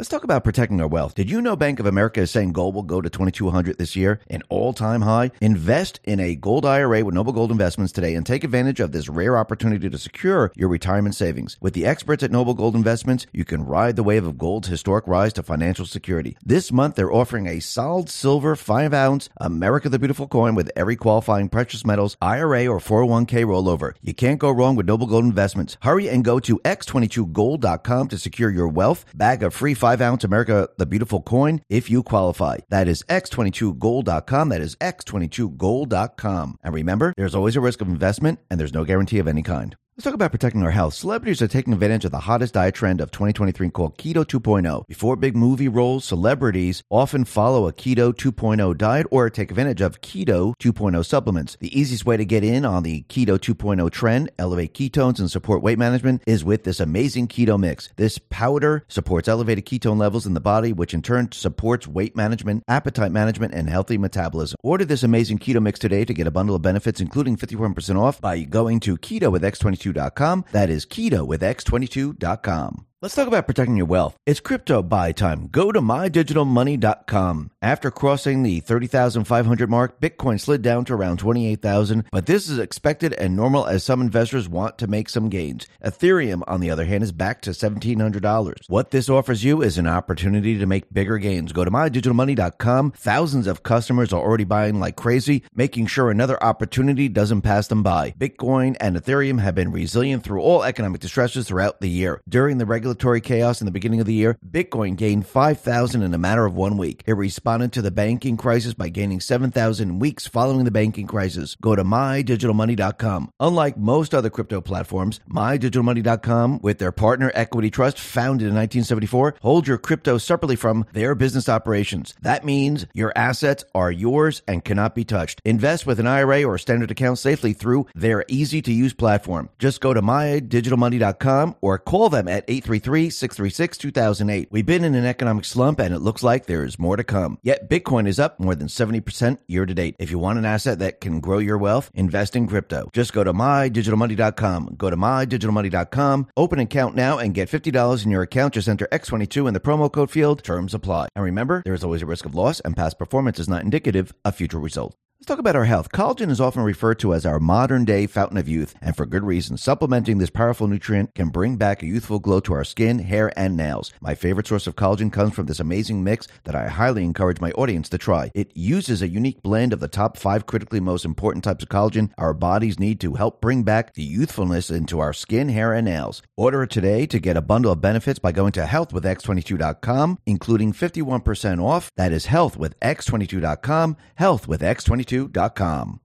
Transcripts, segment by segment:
Let's talk about protecting our wealth. Did you know Bank of America is saying gold will go to 2200 this year, an all-time high? Invest in a gold IRA with Noble Gold Investments today and take advantage of this rare opportunity to secure your retirement savings. With the experts at Noble Gold Investments, you can ride the wave of gold's historic rise to financial security. This month, they're offering a solid silver 5-ounce America the Beautiful coin with every qualifying precious metals IRA or 401k rollover. You can't go wrong with Noble Gold Investments. Hurry and go to x22gold.com to secure your wealth. Bag of free 5 ounce America the Beautiful coin if you qualify. That is x22gold.com. That is x22gold.com. And remember, there's always a risk of investment and there's no guarantee of any kind. Let's talk about protecting our health. Celebrities are taking advantage of the hottest diet trend of 2023 called Keto 2.0. Before big movie roles, celebrities often follow a Keto 2.0 diet or take advantage of Keto 2.0 supplements. The easiest way to get in on the Keto 2.0 trend, elevate ketones, and support weight management is with this amazing keto mix. This powder supports elevated ketone levels in the body, which in turn supports weight management, appetite management, and healthy metabolism. Order this amazing keto mix today to get a bundle of benefits, including 51% off by going to keto with X22 x22.com. That is keto with x22.com. Let's talk about protecting your wealth. It's crypto buy time. Go to mydigitalmoney.com. After crossing the 30,500 mark, Bitcoin slid down to around 28,000, but this is expected and normal as some investors want to make some gains. Ethereum, on the other hand, is back to $1,700. What this offers you is an opportunity to make bigger gains. Go to mydigitalmoney.com. Thousands of customers are already buying like crazy, making sure another opportunity doesn't pass them by. Bitcoin and Ethereum have been resilient through all economic distresses throughout the year. During the regulatory chaos in the beginning of the year, Bitcoin gained 5,000 in a matter of one week. It responded to the banking crisis by gaining 7,000 weeks following the banking crisis. Go to mydigitalmoney.com. Unlike most other crypto platforms, mydigitalmoney.com, with their partner Equity Trust, founded in 1974, hold your crypto separately from their business operations. That means your assets are yours and cannot be touched. Invest with an IRA or standard account safely through their easy to use platform. Just go to mydigitalmoney.com or call them at 833 833 636 2008. We've been in an economic slump and it looks like there is more to come. Yet Bitcoin is up more than 70% year to date. If you want an asset that can grow your wealth, invest in crypto. Just go to mydigitalmoney.com. Go to mydigitalmoney.com, open an account now and get $50 in your account. Just enter X22 in the promo code field. Terms apply. And remember, there is always a risk of loss and past performance is not indicative of future results. Let's talk about our health. Collagen is often referred to as our modern day fountain of youth, and for good reason. Supplementing this powerful nutrient can bring back a youthful glow to our skin, hair, and nails. My favorite source of collagen comes from this amazing mix that I highly encourage my audience to try. It uses a unique blend of the top five critically most important types of collagen our bodies need to help bring back the youthfulness into our skin, hair, and nails. Order today to get a bundle of benefits by going to healthwithx22.com, including 51% off. That is healthwithx22.com, healthwithx22 22.com.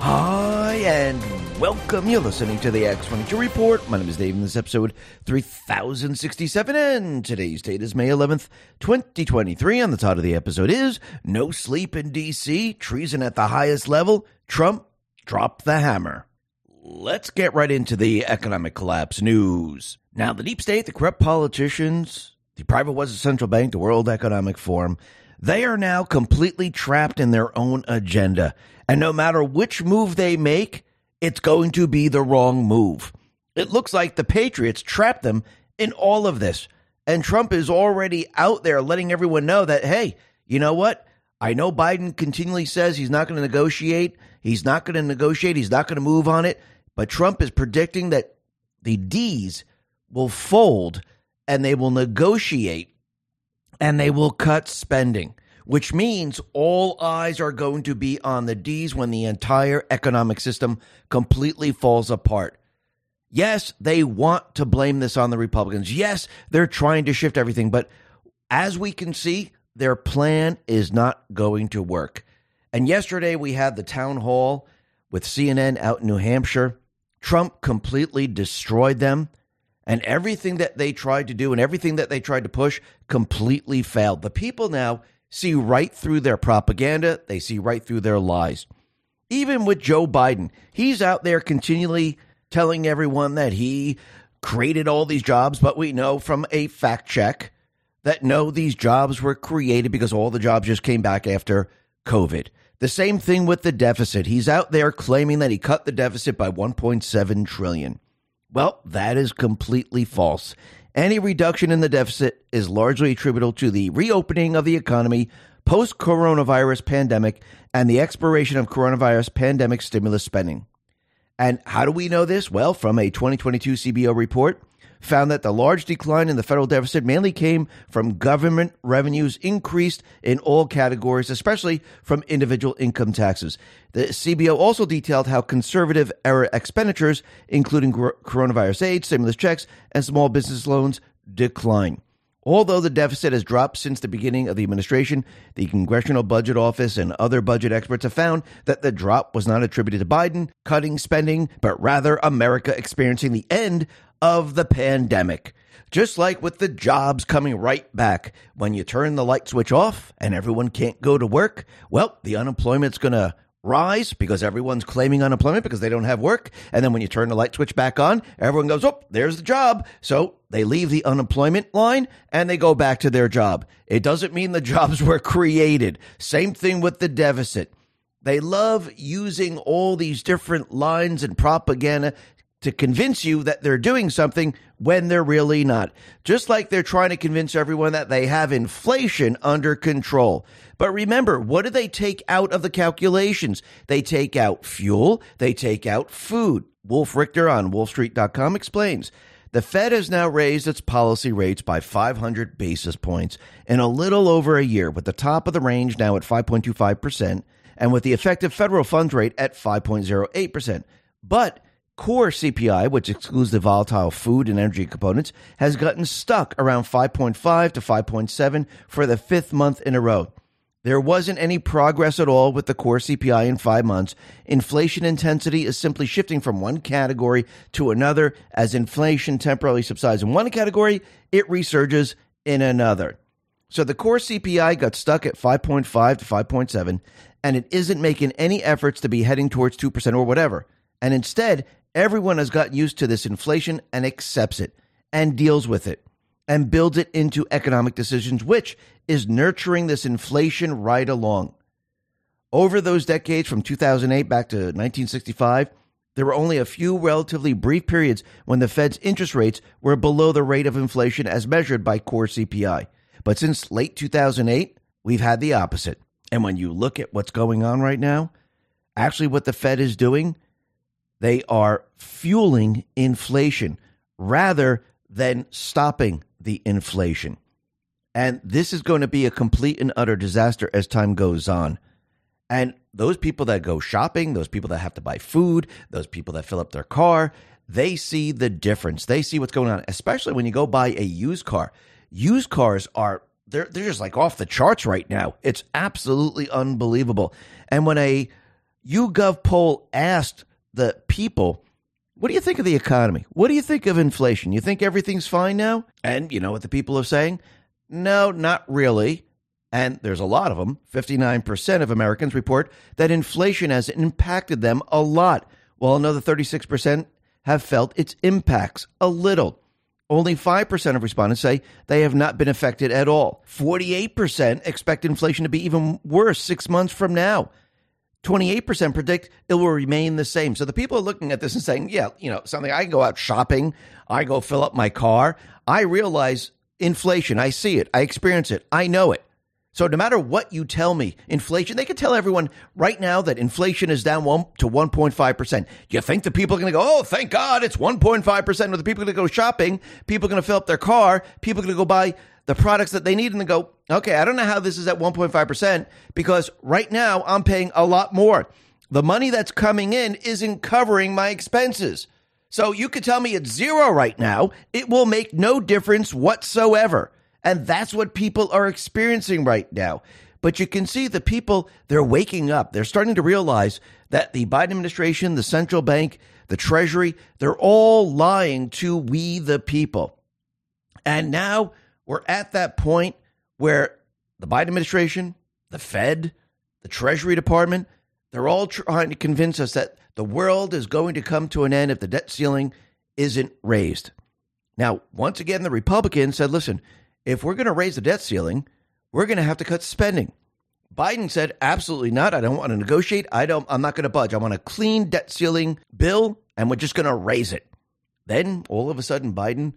Hi, and welcome. You're listening to the X22 Report. My name is Dave, and this episode 3067. And today's date is May 11th, 2023. And the title of the episode is No Sleep in D.C., Treason at the Highest Level, Trump Drop the Hammer. Let's get right into the economic collapse news. Now, the deep state, the corrupt politicians, the private was the central bank, the World Economic Forum, they are now completely trapped in their own agenda. And no matter which move they make, it's going to be the wrong move. It looks like the Patriots trapped them in all of this. And Trump is already out there letting everyone know that, hey, you know what? I know Biden continually says he's not going to negotiate. He's not going to negotiate. He's not going to move on it. But Trump is predicting that the D's will fold and they will negotiate and they will cut spending which means all eyes are going to be on the D's when the entire economic system completely falls apart. Yes, they want to blame this on the Republicans. Yes, they're trying to shift everything, but as we can see, their plan is not going to work. And yesterday we had the town hall with CNN out in New Hampshire. Trump completely destroyed them. And everything that they tried to do and everything that they tried to push completely failed. The people now see right through their propaganda, they see right through their lies. Even with Joe Biden, he's out there continually telling everyone that he created all these jobs, but we know from a fact check that no, these jobs were created because all the jobs just came back after COVID. The same thing with the deficit. He's out there claiming that he cut the deficit by 1.7 trillion. Well, that is completely false. Any reduction in the deficit is largely attributable to the reopening of the economy post coronavirus pandemic and the expiration of coronavirus pandemic stimulus spending. And how do we know this? Well, from a 2022 CBO report, found that the large decline in the federal deficit mainly came from government revenues increased in all categories, especially from individual income taxes. The CBO also detailed how conservative era expenditures, including coronavirus aid, stimulus checks, and small business loans, decline. Although the deficit has dropped since the beginning of the administration, the Congressional Budget Office and other budget experts have found that the drop was not attributed to Biden cutting spending, but rather America experiencing the end of the pandemic. Just like with the jobs coming right back. When you turn the light switch off and everyone can't go to work, well, the unemployment's going to rise because everyone's claiming unemployment because they don't have work. And then when you turn the light switch back on, everyone goes, oh, there's the job. So they leave the unemployment line and they go back to their job. It doesn't mean the jobs were created. Same thing with the deficit. They love using all these different lines and propaganda to convince you that they're doing something when they're really not. Just like they're trying to convince everyone that they have inflation under control. But remember, what do they take out of the calculations? They take out fuel, they take out food. Wolf Richter on wolfstreet.com explains. The Fed has now raised its policy rates by 500 basis points in a little over a year, with the top of the range now at 5.25% and with the effective federal funds rate at 5.08%. But Core CPI, which excludes the volatile food and energy components, has gotten stuck around 5.5 to 5.7 for the fifth month in a row. There wasn't any progress at all with the core CPI in five months. Inflation intensity is simply shifting from one category to another. As inflation temporarily subsides in one category, it resurges in another. So the core CPI got stuck at 5.5 to 5.7, and it isn't making any efforts to be heading towards 2% or whatever. And instead, Everyone has gotten used to this inflation and accepts it and deals with it and builds it into economic decisions, which is nurturing this inflation right along. Over those decades from 2008 back to 1965, there were only a few relatively brief periods when the Fed's interest rates were below the rate of inflation as measured by core CPI. But since late 2008, we've had the opposite. And when you look at what's going on right now, actually what the Fed is doing they are fueling inflation rather than stopping the inflation. And this is going to be a complete and utter disaster as time goes on. And those people that go shopping, those people that have to buy food, those people that fill up their car, they see the difference. They see what's going on, especially when you go buy a used car. Used cars are they're they're just like off the charts right now. It's absolutely unbelievable. And when a YouGov poll asked the people, what do you think of the economy? What do you think of inflation? You think everything's fine now? And you know what the people are saying? No, not really. And there's a lot of them. 59% of Americans report that inflation has impacted them a lot, while another 36% have felt its impacts a little. Only 5% of respondents say they have not been affected at all. 48% expect inflation to be even worse six months from now. 28% predict it will remain the same. So the people are looking at this and saying, yeah, you know, something I go out shopping, I go fill up my car. I realize inflation. I see it. I experience it. I know it. So no matter what you tell me, inflation, they can tell everyone right now that inflation is down one to 1.5%. Do you think the people are going to go, oh, thank God it's 1.5%. Or the people are going to go shopping. People are going to fill up their car. People are going to go buy the products that they need and they go, okay, I don't know how this is at 1.5% because right now I'm paying a lot more. The money that's coming in isn't covering my expenses. So you could tell me it's zero right now. It will make no difference whatsoever. And that's what people are experiencing right now. But you can see the people, they're waking up. They're starting to realize that the Biden administration, the central bank, the Treasury, they're all lying to we the people. And now we're at that point where the Biden administration, the Fed, the Treasury Department, they're all trying to convince us that the world is going to come to an end if the debt ceiling isn't raised. Now, once again, the Republicans said, listen, if we're going to raise the debt ceiling, we're going to have to cut spending. Biden said, absolutely not. I don't want to negotiate. I don't, I'm not going to budge. I want a clean debt ceiling bill, and we're just going to raise it. Then all of a sudden, Biden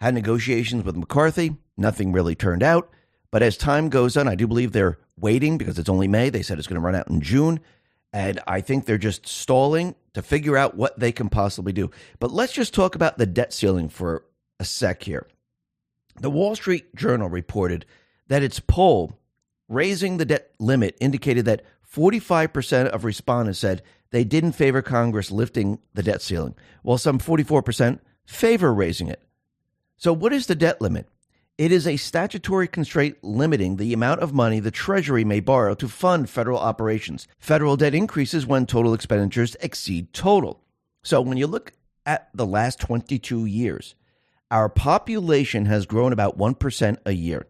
had negotiations with McCarthy. Nothing really turned out. But as time goes on, I do believe they're waiting because it's only May. They said it's going to run out in June. And I think they're just stalling to figure out what they can possibly do. But let's just talk about the debt ceiling for a sec here. The Wall Street Journal reported that its poll raising the debt limit indicated that 45% of respondents said they didn't favor Congress lifting the debt ceiling, while some 44% favor raising it. So, what is the debt limit? It is a statutory constraint limiting the amount of money the Treasury may borrow to fund federal operations. Federal debt increases when total expenditures exceed total. So when you look at the last 22 years, our population has grown about 1% a year,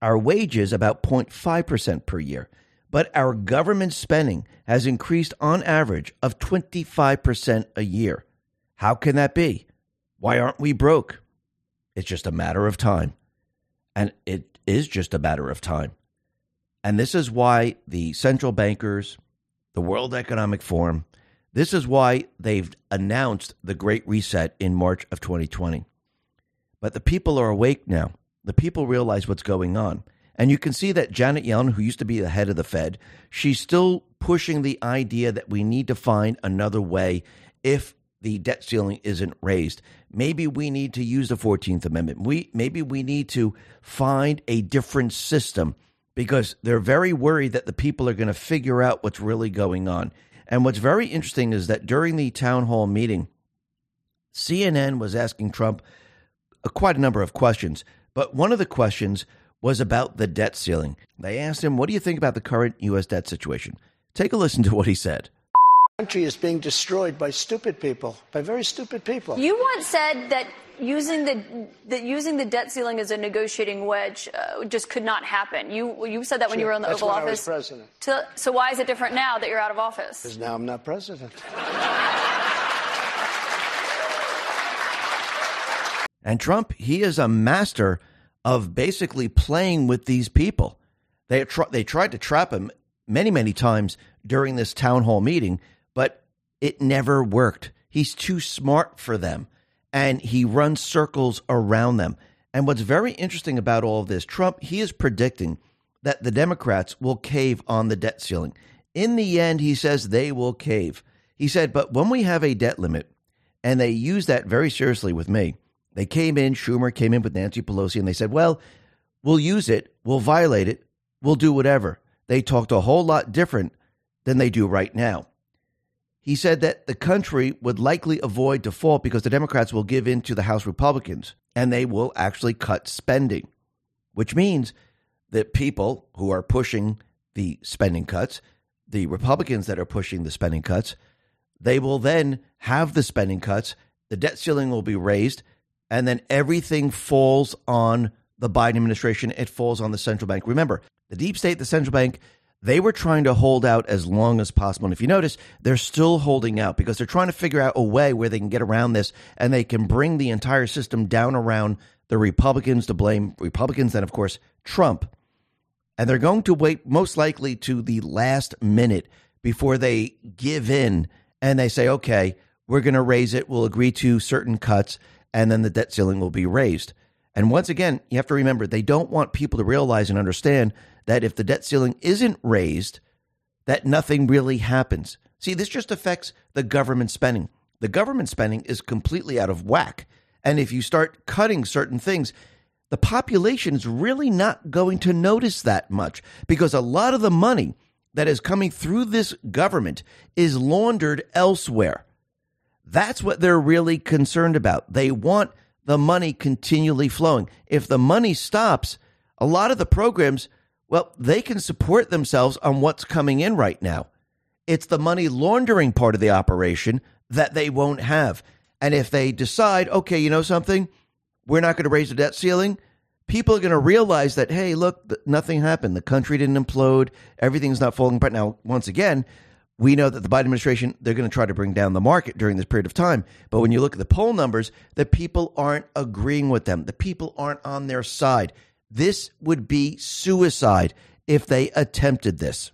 our wages about 0.5% per year, but our government spending has increased on average of 25% a year. How can that be? Why aren't we broke? It's just a matter of time. And it is just a matter of time. And this is why the central bankers, the World Economic Forum, this is why they've announced the Great Reset in March of 2020. But the people are awake now. The people realize what's going on. And you can see that Janet Yellen, who used to be the head of the Fed, she's still pushing the idea that we need to find another way if the debt ceiling isn't raised. Maybe we need to use the 14th Amendment. We maybe we need to find a different system because they're very worried that the people are going to figure out what's really going on. And what's very interesting is that during the town hall meeting, CNN was asking Trump uh, quite a number of questions, but one of the questions was about the debt ceiling. They asked him, "What do you think about the current US debt situation?" Take a listen to what he said country is being destroyed by stupid people, by very stupid people. You once said that using the that using the debt ceiling as a negotiating wedge uh, just could not happen. You you said that sure. when you were in the That's Oval when Office. I was president. So, so why is it different now that you're out of office? Because now I'm not president. And Trump, he is a master of basically playing with these people. They tr- they tried to trap him many many times during this town hall meeting but it never worked. He's too smart for them and he runs circles around them. And what's very interesting about all of this, Trump, he is predicting that the Democrats will cave on the debt ceiling. In the end, he says they will cave. He said, but when we have a debt limit, and they use that very seriously with me, they came in, Schumer came in with Nancy Pelosi, and they said, well, we'll use it, we'll violate it, we'll do whatever. They talked a whole lot different than they do right now. He said that the country would likely avoid default because the Democrats will give in to the House Republicans and they will actually cut spending, which means that people who are pushing the spending cuts, the Republicans that are pushing the spending cuts, they will then have the spending cuts, the debt ceiling will be raised, and then everything falls on the Biden administration. It falls on the central bank. Remember, the deep state, the central bank, they were trying to hold out as long as possible. And if you notice, they're still holding out because they're trying to figure out a way where they can get around this and they can bring the entire system down around the Republicans to blame Republicans and, of course, Trump. And they're going to wait most likely to the last minute before they give in and they say, okay, we're going to raise it. We'll agree to certain cuts and then the debt ceiling will be raised. And once again, you have to remember they don't want people to realize and understand that if the debt ceiling isn't raised, that nothing really happens. See, this just affects the government spending. The government spending is completely out of whack. And if you start cutting certain things, the population is really not going to notice that much because a lot of the money that is coming through this government is laundered elsewhere. That's what they're really concerned about. They want the money continually flowing. If the money stops, a lot of the programs well, they can support themselves on what's coming in right now. It's the money laundering part of the operation that they won't have. And if they decide, okay, you know something, we're not going to raise the debt ceiling, people are going to realize that, hey, look, nothing happened. The country didn't implode. Everything's not falling apart. Now, once again, we know that the Biden administration, they're going to try to bring down the market during this period of time. But when you look at the poll numbers, the people aren't agreeing with them. The people aren't on their side. This would be suicide if they attempted this.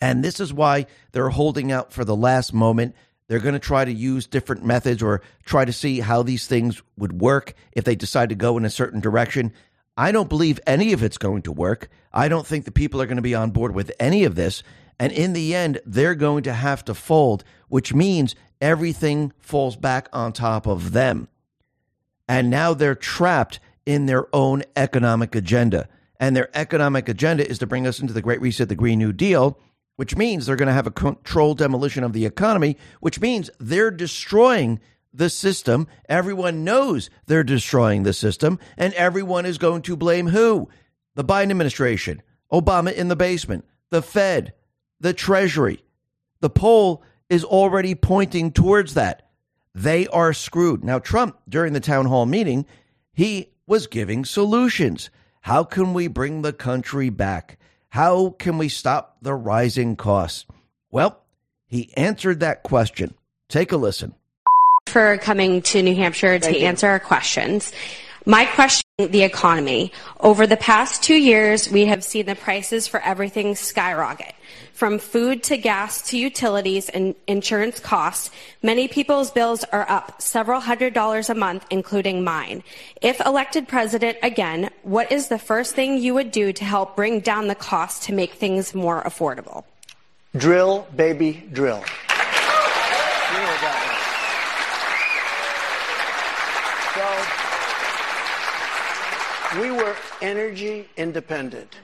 And this is why they're holding out for the last moment. They're going to try to use different methods or try to see how these things would work if they decide to go in a certain direction. I don't believe any of it's going to work. I don't think the people are going to be on board with any of this. And in the end, they're going to have to fold, which means everything falls back on top of them. And now they're trapped in their own economic agenda. And their economic agenda is to bring us into the Great Reset, the Green New Deal, which means they're going to have a controlled demolition of the economy, which means they're destroying the system. Everyone knows they're destroying the system, and everyone is going to blame who? The Biden administration, Obama in the basement, the Fed, the Treasury. The poll is already pointing towards that. They are screwed. Now, Trump, during the town hall meeting, he was giving solutions. How can we bring the country back? How can we stop the rising costs? Well, he answered that question. Take a listen. For coming to New Hampshire to answer our questions. My question, the economy. Over the past two years, we have seen the prices for everything skyrocket. From food to gas to utilities and insurance costs, many people's bills are up several hundred dollars a month, including mine. If elected president again, what is the first thing you would do to help bring down the cost to make things more affordable? Drill, baby, drill. we were energy independent.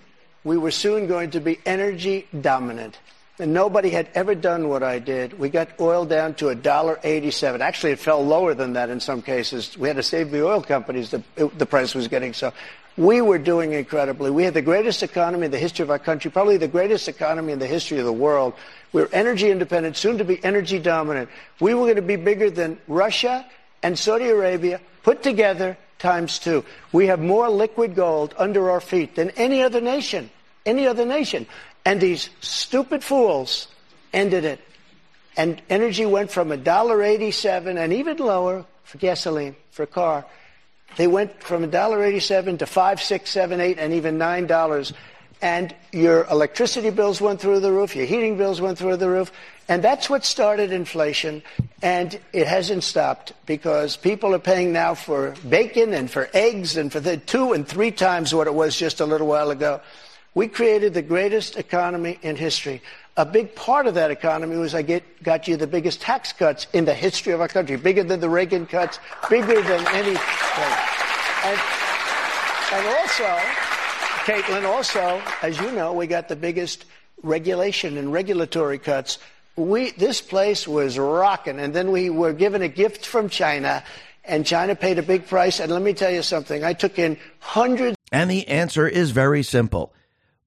We were soon going to be energy dominant. And nobody had ever done what I did. We got oil down to $1.87. Actually, it fell lower than that in some cases. We had to save the oil companies. The, the price was getting so. We were doing incredibly. We had the greatest economy in the history of our country, probably the greatest economy in the history of the world. We were energy independent, soon to be energy dominant. We were going to be bigger than Russia and Saudi Arabia put together times two. We have more liquid gold under our feet than any other nation. Any other nation. And these stupid fools ended it. And energy went from $1.87 and even lower for gasoline, for a car. They went from $1.87 to 5 6 7 8 and even $9 and your electricity bills went through the roof, your heating bills went through the roof, and that's what started inflation, and it hasn't stopped because people are paying now for bacon and for eggs and for the two and three times what it was just a little while ago. We created the greatest economy in history. A big part of that economy was I get, got you the biggest tax cuts in the history of our country, bigger than the Reagan cuts, bigger than any. And, and also, Kaitlan, also, as you know, we got the biggest regulation and regulatory cuts. We, this place was rocking, and then we were given a gift from China, and China paid a big price. And let me tell you something I took in hundreds. And the answer is very simple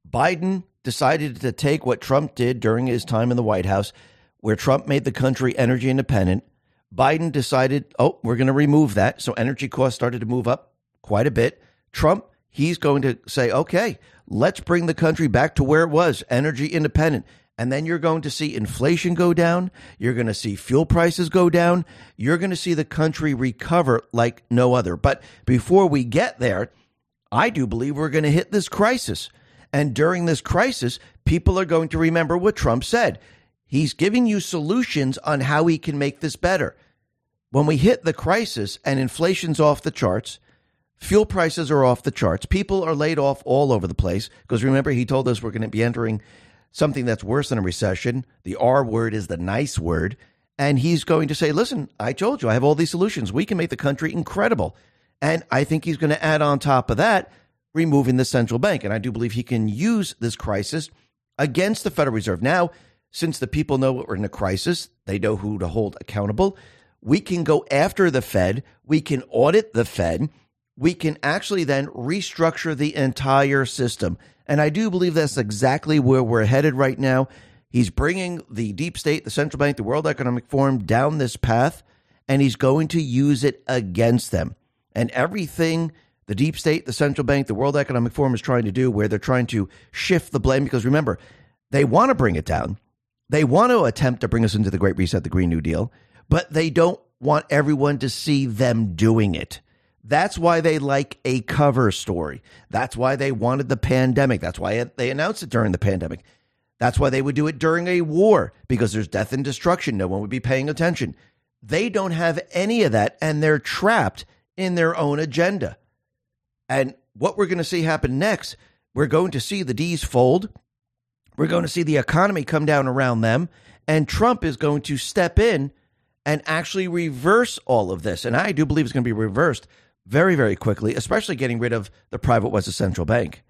Biden decided to take what Trump did during his time in the White House, where Trump made the country energy independent. Biden decided, oh, we're going to remove that. So energy costs started to move up quite a bit. Trump he's going to say, okay, let's bring the country back to where it was, energy independent. And then you're going to see inflation go down. You're going to see fuel prices go down. You're going to see the country recover like no other. But before we get there, I do believe we're going to hit this crisis. And during this crisis, people are going to remember what Trump said. He's giving you solutions on how he can make this better. When we hit the crisis and inflation's off the charts, Fuel prices are off the charts. People are laid off all over the place because remember, he told us we're going to be entering something that's worse than a recession. The R word is the nice word. And he's going to say, listen, I told you, I have all these solutions. We can make the country incredible. And I think he's going to add on top of that, removing the central bank. And I do believe he can use this crisis against the Federal Reserve. Now, since the people know we're in a crisis, they know who to hold accountable. We can go after the Fed. We can audit the Fed we can actually then restructure the entire system. And I do believe that's exactly where we're headed right now. He's bringing the deep state, the central bank, the World Economic Forum down this path, and he's going to use it against them. And everything the deep state, the central bank, the World Economic Forum is trying to do, where they're trying to shift the blame, because remember, they want to bring it down. They want to attempt to bring us into the Great Reset, the Green New Deal, but they don't want everyone to see them doing it. That's why they like a cover story. That's why they wanted the pandemic. That's why they announced it during the pandemic. That's why they would do it during a war because there's death and destruction. No one would be paying attention. They don't have any of that and they're trapped in their own agenda. And what we're going to see happen next, we're going to see the D's fold. We're going to see the economy come down around them. And Trump is going to step in and actually reverse all of this. And I do believe it's going to be reversed very, very quickly, especially getting rid of the private was a central bank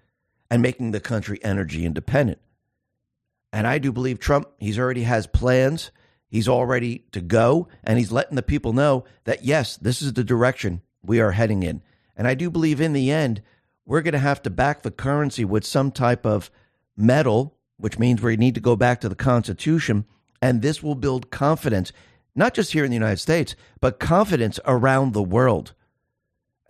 and making the country energy independent. And I do believe Trump, he's already has plans. He's all ready to go. And he's letting the people know that, yes, this is the direction we are heading in. And I do believe in the end, we're going to have to back the currency with some type of metal, which means we need to go back to the Constitution. And this will build confidence not just here in the United States, but confidence around the world.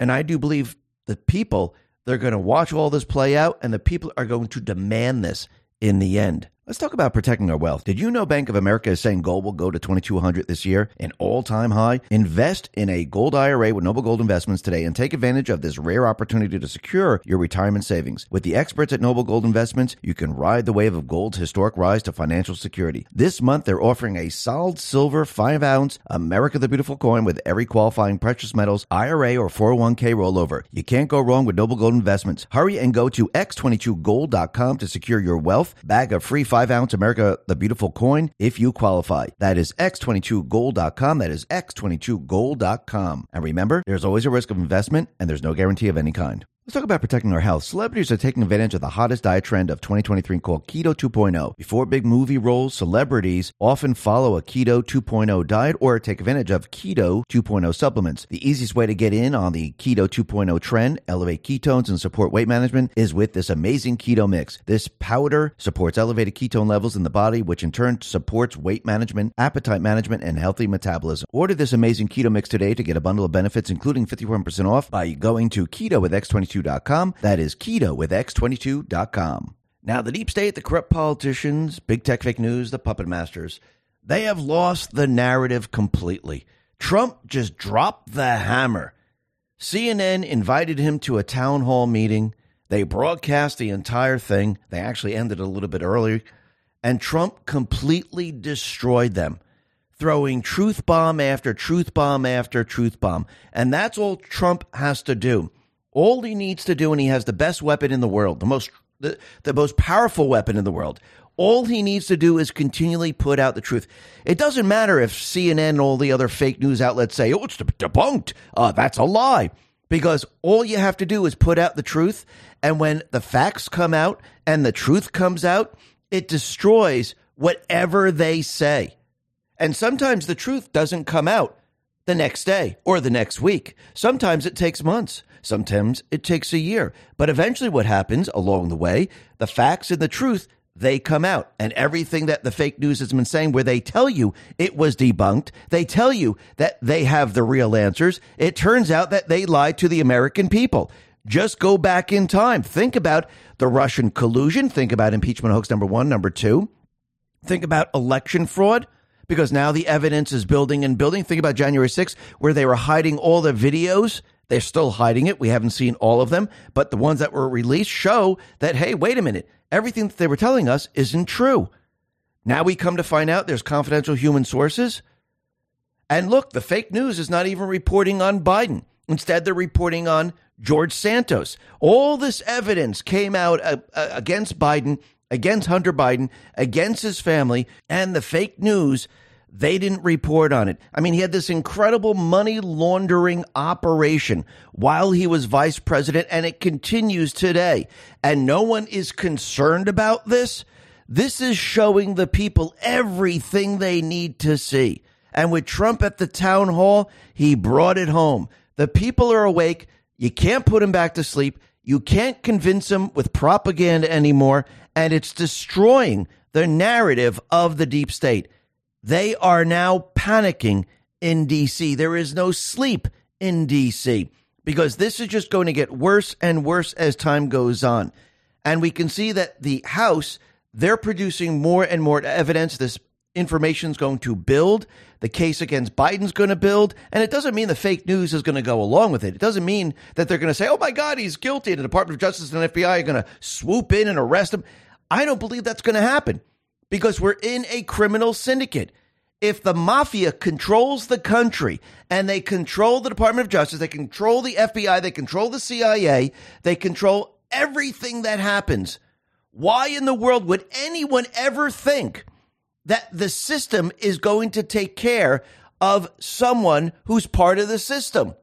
And I do believe the people, they're going to watch all this play out, and the people are going to demand this in the end. Let's talk about protecting our wealth. Did you know Bank of America is saying gold will go to 2200 this year, an all-time high? Invest in a gold IRA with Noble Gold Investments today and take advantage of this rare opportunity to secure your retirement savings. With the experts at Noble Gold Investments, you can ride the wave of gold's historic rise to financial security. This month, they're offering a solid silver 5-ounce America the Beautiful coin with every qualifying precious metals IRA or 401k rollover. You can't go wrong with Noble Gold Investments. Hurry and go to x22gold.com to secure your wealth. Bag of free 5 ounce America the Beautiful coin if you qualify. That is x22gold.com. That is x22gold.com. And remember, there's always a risk of investment and there's no guarantee of any kind. Let's talk about protecting our health. Celebrities are taking advantage of the hottest diet trend of 2023 called Keto 2.0. Before big movie roles, celebrities often follow a Keto 2.0 diet or take advantage of Keto 2.0 supplements. The easiest way to get in on the Keto 2.0 trend, elevate ketones, and support weight management is with this amazing keto mix. This powder supports elevated ketone levels in the body, which in turn supports weight management, appetite management, and healthy metabolism. Order this amazing keto mix today to get a bundle of benefits, including 51% off by going to keto with X22 x22.com. That is keto with x22.com. Now, the deep state, the corrupt politicians, big tech fake news, the puppet masters, they have lost the narrative completely. Trump just dropped the hammer. CNN invited him to a town hall meeting. They broadcast the entire thing. They actually ended a little bit early. And Trump completely destroyed them, throwing truth bomb after truth bomb after truth bomb. And that's all Trump has to do. All he needs to do, and he has the best weapon in the world, the most the, the most powerful weapon in the world. All he needs to do is continually put out the truth. It doesn't matter if CNN and all the other fake news outlets say, "Oh, it's debunked." Uh, that's a lie, because all you have to do is put out the truth, and when the facts come out and the truth comes out, it destroys whatever they say. And sometimes the truth doesn't come out the next day or the next week. Sometimes it takes months. Sometimes it takes a year. But eventually, what happens along the way, the facts and the truth, they come out. And everything that the fake news has been saying, where they tell you it was debunked, they tell you that they have the real answers. It turns out that they lied to the American people. Just go back in time. Think about the Russian collusion. Think about impeachment hoax number one, number two. Think about election fraud because now the evidence is building and building. Think about January 6th, where they were hiding all the videos. They're still hiding it. We haven't seen all of them, but the ones that were released show that, hey, wait a minute, everything that they were telling us isn't true. Now we come to find out there's confidential human sources. And look, the fake news is not even reporting on Biden. Instead, they're reporting on George Santos. All this evidence came out uh, uh, against Biden against Hunter Biden, against his family, and the fake news. They didn't report on it. I mean, he had this incredible money laundering operation while he was vice president, and it continues today. And no one is concerned about this. This is showing the people everything they need to see. And with Trump at the town hall, he brought it home. The people are awake. You can't put them back to sleep. You can't convince them with propaganda anymore and it's destroying the narrative of the deep state. They are now panicking in DC. There is no sleep in DC because this is just going to get worse and worse as time goes on. And we can see that the House, they're producing more and more evidence. This information is going to build. The case against Biden's going to build. And it doesn't mean the fake news is going to go along with it. It doesn't mean that they're going to say, oh my God, he's guilty. And the Department of Justice and the FBI are going to swoop in and arrest him. I don't believe that's going to happen because we're in a criminal syndicate. If the mafia controls the country and they control the Department of Justice, they control the FBI, they control the CIA, they control everything that happens, why in the world would anyone ever think that the system is going to take care of someone who's part of the system.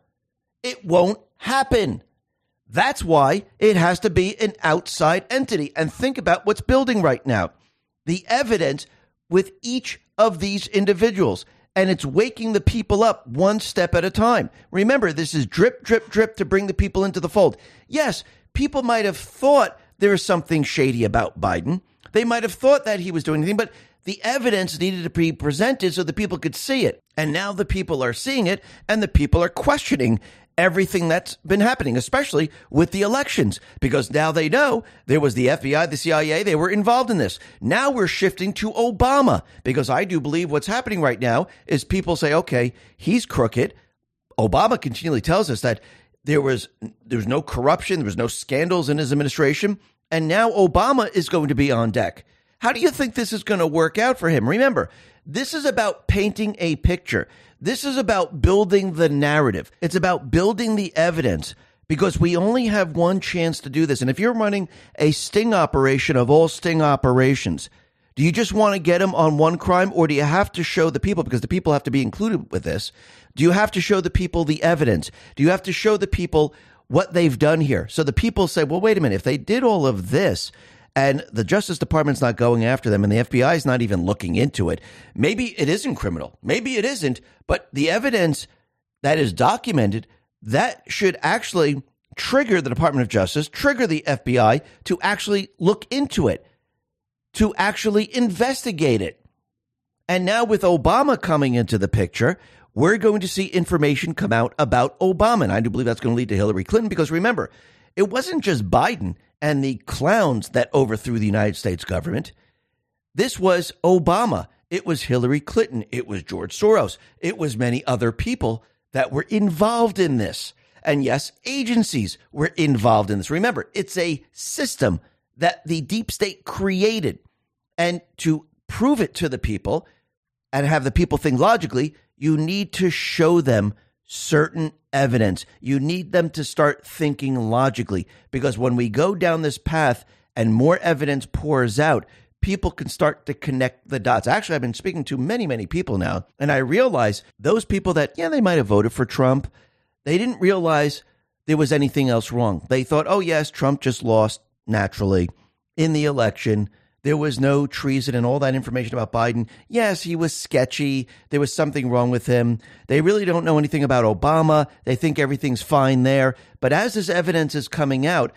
It won't happen. That's why it has to be an outside entity. And think about what's building right now the evidence with each of these individuals. And it's waking the people up one step at a time. Remember, this is drip, drip, drip to bring the people into the fold. Yes, people might have thought there was something shady about Biden. They might have thought that he was doing anything, but the evidence needed to be presented so the people could see it. And now the people are seeing it and the people are questioning everything that's been happening, especially with the elections, because now they know there was the FBI, the CIA, they were involved in this. Now we're shifting to Obama, because I do believe what's happening right now is people say, okay, he's crooked. Obama continually tells us that there was there was no corruption, there was no scandals in his administration, and now Obama is going to be on deck. How do you think this is going to work out for him? Remember, this is about painting a picture. This is about building the narrative. It's about building the evidence because we only have one chance to do this. And if you're running a sting operation of all sting operations, do you just want to get them on one crime or do you have to show the people, because the people have to be included with this? Do you have to show the people the evidence? Do you have to show the people what they've done here? So the people say, well, wait a minute, if they did all of this, and the Justice Department's not going after them, and the FBI is not even looking into it. Maybe it isn't criminal. Maybe it isn't. But the evidence that is documented that should actually trigger the Department of Justice, trigger the FBI to actually look into it, to actually investigate it. And now with Obama coming into the picture, we're going to see information come out about Obama. And I do believe that's going to lead to Hillary Clinton because remember, it wasn't just Biden and the clowns that overthrew the United States government. This was Obama. It was Hillary Clinton. It was George Soros. It was many other people that were involved in this. And yes, agencies were involved in this. Remember, it's a system that the deep state created. And to prove it to the people and have the people think logically, you need to show them certain evidence. You need them to start thinking logically because when we go down this path and more evidence pours out, people can start to connect the dots. Actually, I've been speaking to many, many people now, and I realize those people that, yeah, they might have voted for Trump, they didn't realize there was anything else wrong. They thought, oh, yes, Trump just lost naturally in the election. There was no treason and all that information about Biden. Yes, he was sketchy. There was something wrong with him. They really don't know anything about Obama. They think everything's fine there. But as this evidence is coming out,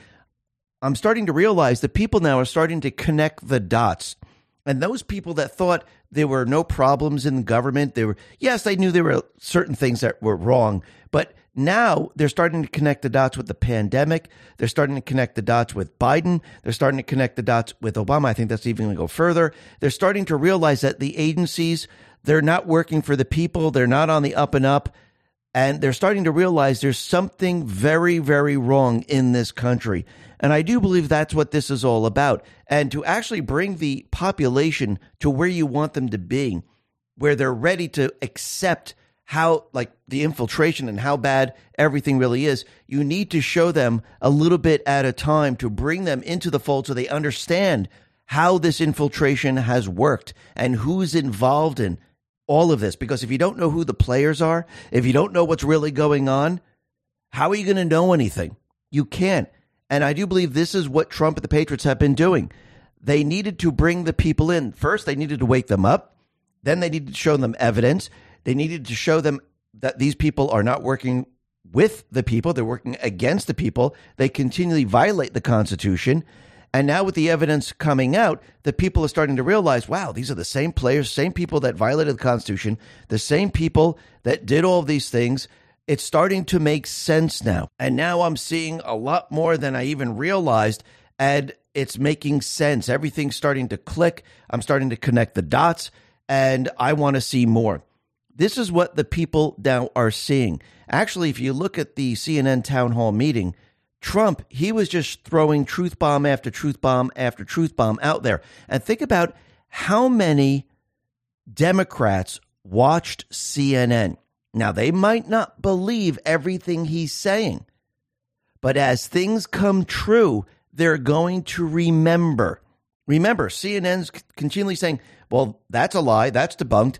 I'm starting to realize that people now are starting to connect the dots. And those people that thought there were no problems in the government, they were, yes, they knew there were certain things that were wrong, but now they're starting to connect the dots with the pandemic. They're starting to connect the dots with Biden. They're starting to connect the dots with Obama. I think that's even going to go further. They're starting to realize that the agencies, they're not working for the people. They're not on the up and up. And they're starting to realize there's something very, very wrong in this country. And I do believe that's what this is all about. And to actually bring the population to where you want them to be, where they're ready to accept how like the infiltration and how bad everything really is you need to show them a little bit at a time to bring them into the fold so they understand how this infiltration has worked and who's involved in all of this. Because if you don't know who the players are if you don't know what's really going on how are you going to know anything? You can't. And i do believe this is what trump and the patriots have been doing. They needed to bring the people in. First they needed to wake them up. Then they needed to show them evidence they needed to show them that these people are not working with the people, they're working against the people. They continually violate the Constitution. And now, with the evidence coming out, the people are starting to realize wow, these are the same players, same people that violated the Constitution, the same people that did all these things. It's starting to make sense now. And now I'm seeing a lot more than I even realized. And it's making sense. Everything's starting to click. I'm starting to connect the dots, and I want to see more. This is what the people now are seeing. Actually, if you look at the CNN town hall meeting, Trump, he was just throwing truth bomb after truth bomb after truth bomb out there. And think about how many Democrats watched CNN. Now, they might not believe everything he's saying, but as things come true, they're going to remember. Remember, CNN's continually saying, well, that's a lie, that's debunked.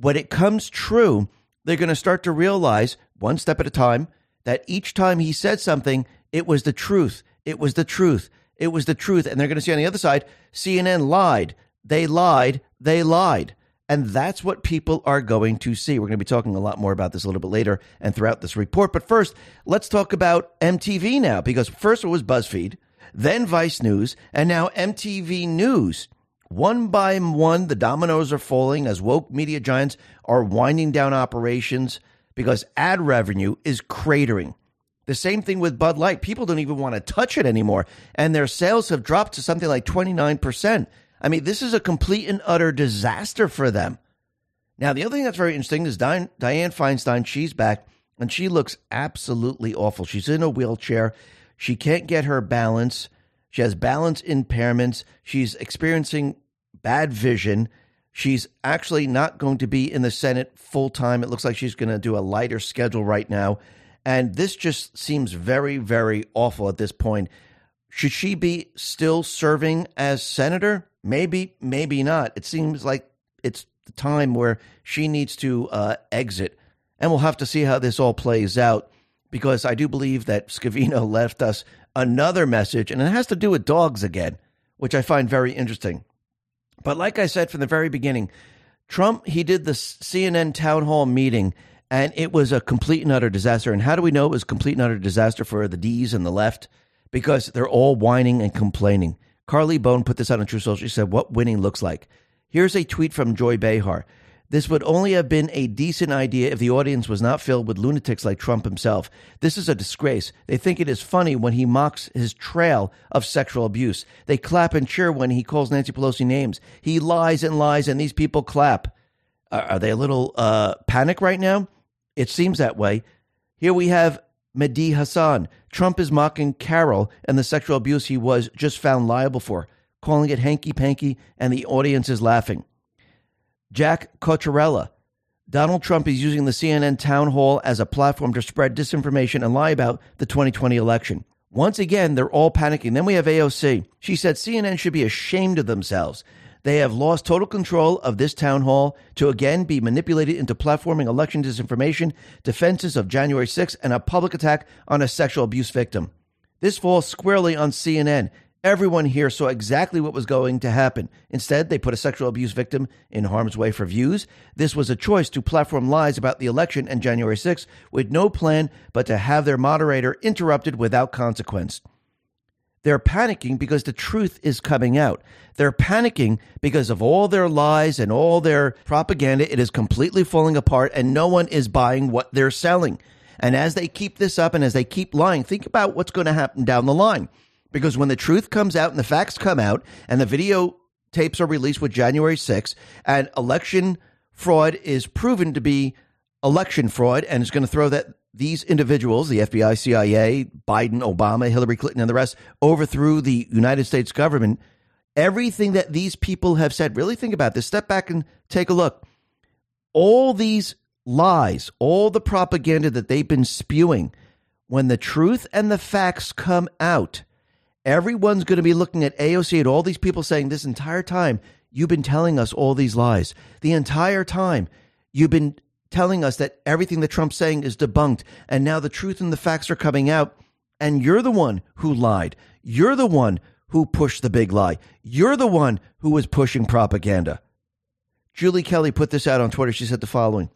When it comes true, they're going to start to realize, one step at a time, that each time he said something, it was the truth. It was the truth. It was the truth. And they're going to see on the other side, CNN lied. They lied. They lied. And that's what people are going to see. We're going to be talking a lot more about this a little bit later and throughout this report. But first, let's talk about MTV now, because first it was BuzzFeed, then Vice News, and now MTV News. One by one, the dominoes are falling as woke media giants are winding down operations because ad revenue is cratering. The same thing with Bud Light. People don't even want to touch it anymore. And their sales have dropped to something like 29%. I mean, this is a complete and utter disaster for them. Now, the other thing that's very interesting is Diane, Dianne Feinstein. She's back and she looks absolutely awful. She's in a wheelchair. She can't get her balance. She has balance impairments. She's experiencing bad vision. She's actually not going to be in the Senate full time. It looks like she's going to do a lighter schedule right now. And this just seems very, very awful at this point. Should she be still serving as senator? Maybe, maybe not. It seems like it's the time where she needs to uh, exit. And we'll have to see how this all plays out because I do believe that Scavino left us another message, and it has to do with dogs again, which I find very interesting. But like I said from the very beginning, Trump, he did the CNN town hall meeting and it was a complete and utter disaster. And how do we know it was complete and utter disaster for the D's and the left? Because they're all whining and complaining. Carly Bone put this out on Truth Social. She said, What winning looks like. Here's a tweet from Joy Behar. This would only have been a decent idea if the audience was not filled with lunatics like Trump himself. This is a disgrace. They think it is funny when he mocks his trail of sexual abuse. They clap and cheer when he calls Nancy Pelosi names. He lies and lies, and these people clap. Are they a little uh, panic right now? It seems that way. Here we have Mehdi Hasan. Trump is mocking Carroll and the sexual abuse he was just found liable for, calling it hanky panky, and the audience is laughing. Jack Cocchiarella. Donald Trump is using the CNN town hall as a platform to spread disinformation and lie about the 2020 election. Once again, they're all panicking. Then we have AOC. She said CNN should be ashamed of themselves. They have lost total control of this town hall to again be manipulated into platforming election disinformation, defenses of January 6th, and a public attack on a sexual abuse victim. This falls squarely on CNN. Everyone here saw exactly what was going to happen. Instead, they put a sexual abuse victim in harm's way for views. This was a choice to platform lies about the election and January 6th with no plan but to have their moderator interrupted without consequence. They're panicking because the truth is coming out. They're panicking because of all their lies and all their propaganda. It is completely falling apart and no one is buying what they're selling. And as they keep this up and as they keep lying, think about what's going to happen down the line. Because when the truth comes out and the facts come out and the video tapes are released with January 6th and election fraud is proven to be election fraud and is going to throw that these individuals, the FBI, CIA, Biden, Obama, Hillary Clinton, and the rest, overthrew the United States government. Everything that these people have said, really think about this. Step back and take a look. All these lies, all the propaganda that they've been spewing, when the truth and the facts come out, everyone's going to be looking at AOC and all these people saying this entire time, you've been telling us all these lies. The entire time, you've been telling us that everything that Trump's saying is debunked. And now the truth and the facts are coming out. And you're the one who lied. You're the one who pushed the big lie. You're the one who was pushing propaganda. Julie Kelly put this out on Twitter. She said the following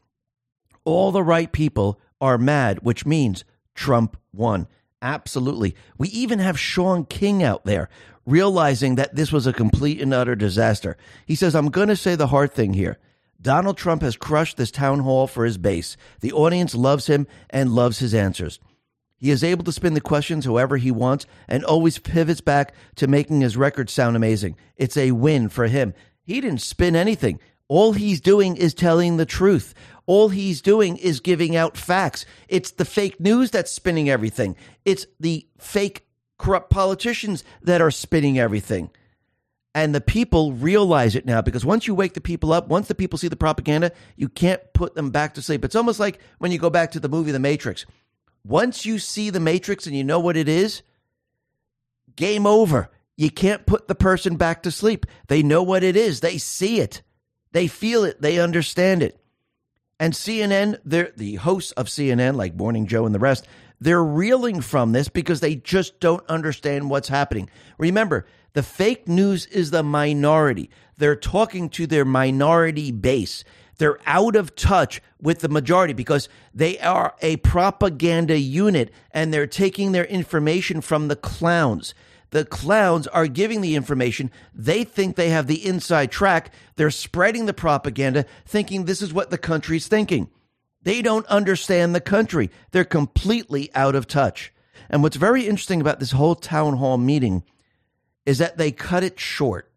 All the right people are mad, which means Trump won. Absolutely. We even have Shaun King out there realizing that this was a complete and utter disaster. He says, I'm going to say the hard thing here. Donald Trump has crushed this town hall for his base. The audience loves him and loves his answers. He is able to spin the questions however he wants and always pivots back to making his record sound amazing. It's a win for him. He didn't spin anything. All he's doing is telling the truth. All he's doing is giving out facts. It's the fake news that's spinning everything. It's the fake corrupt politicians that are spinning everything. And the people realize it now because once you wake the people up, once the people see the propaganda, you can't put them back to sleep. It's almost like when you go back to the movie The Matrix. Once you see The Matrix and you know what it is, game over. You can't put the person back to sleep. They know what it is, they see it, they feel it, they understand it. And CNN, the hosts of CNN, like Morning Joe and the rest, they're reeling from this because they just don't understand what's happening. Remember, the fake news is the minority. They're talking to their minority base. They're out of touch with the majority because they are a propaganda unit and they're taking their information from the clowns. The clowns are giving the information. They think they have the inside track. They're spreading the propaganda, thinking this is what the country's thinking. They don't understand the country. They're completely out of touch. And what's very interesting about this whole town hall meeting is that they cut it short.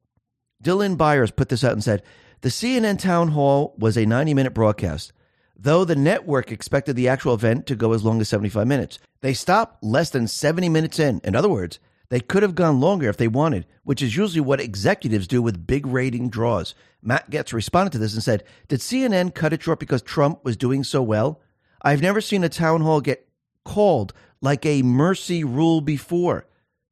Dylan Byers put this out and said the CNN town hall was a 90 minute broadcast, though the network expected the actual event to go as long as 75 minutes. They stopped less than 70 minutes in. In other words, they could have gone longer if they wanted, which is usually what executives do with big rating draws. Matt Gaetz responded to this and said, Did CNN cut it short because Trump was doing so well? I've never seen a town hall get called like a mercy rule before.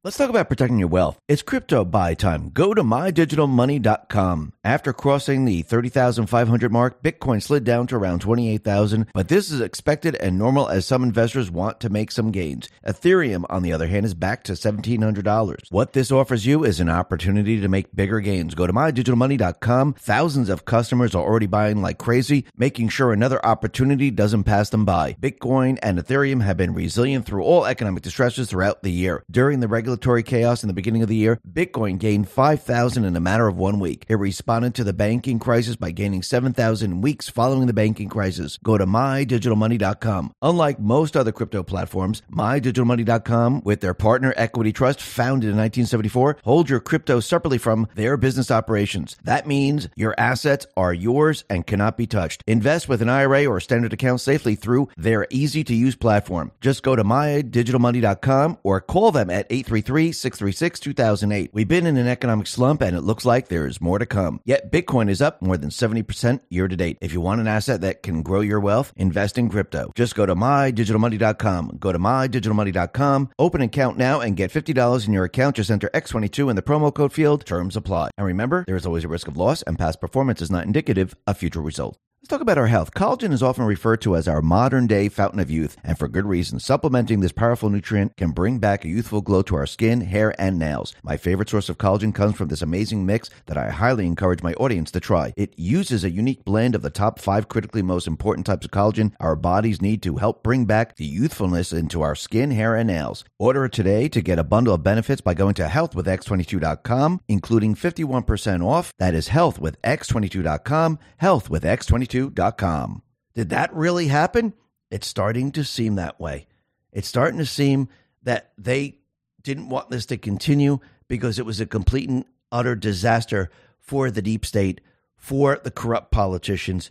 Let's talk about protecting your wealth. It's crypto buy time. Go to mydigitalmoney.com. After crossing the 30,500 mark, Bitcoin slid down to around 28,000, but this is expected and normal as some investors want to make some gains. Ethereum, on the other hand, is back to $1,700. What this offers you is an opportunity to make bigger gains. Go to mydigitalmoney.com. Thousands of customers are already buying like crazy, making sure another opportunity doesn't pass them by. Bitcoin and Ethereum have been resilient through all economic distresses throughout the year. During the regular regulatory chaos in the beginning of the year, Bitcoin gained 5,000 in a matter of one week. It responded to the banking crisis by gaining 7,000 weeks following the banking crisis. Go to mydigitalmoney.com. Unlike most other crypto platforms, mydigitalmoney.com, with their partner Equity Trust, founded in 1974, hold your crypto separately from their business operations. That means your assets are yours and cannot be touched. Invest with an IRA or standard account safely through their easy to use platform. Just go to mydigitalmoney.com or call them at 833 833 636 2008. We've been in an economic slump and it looks like there is more to come. Yet Bitcoin is up more than 70% year to date. If you want an asset that can grow your wealth, invest in crypto. Just go to mydigitalmoney.com. Go to mydigitalmoney.com, open an account now and get $50 in your account. Just enter X22 in the promo code field. Terms apply. And remember, there is always a risk of loss and past performance is not indicative of future results. Let's talk about our health. Collagen is often referred to as our modern day fountain of youth, and for good reason. Supplementing this powerful nutrient can bring back a youthful glow to our skin, hair, and nails. My favorite source of collagen comes from this amazing mix that I highly encourage my audience to try. It uses a unique blend of the top five critically most important types of collagen our bodies need to help bring back the youthfulness into our skin, hair, and nails. Order it today to get a bundle of benefits by going to healthwithx22.com, including 51% off. That is healthwithx22.com, healthwithx22 22.com. Did that really happen? It's starting to seem that way. It's starting to seem that they didn't want this to continue because it was a complete and utter disaster for the deep state, for the corrupt politicians.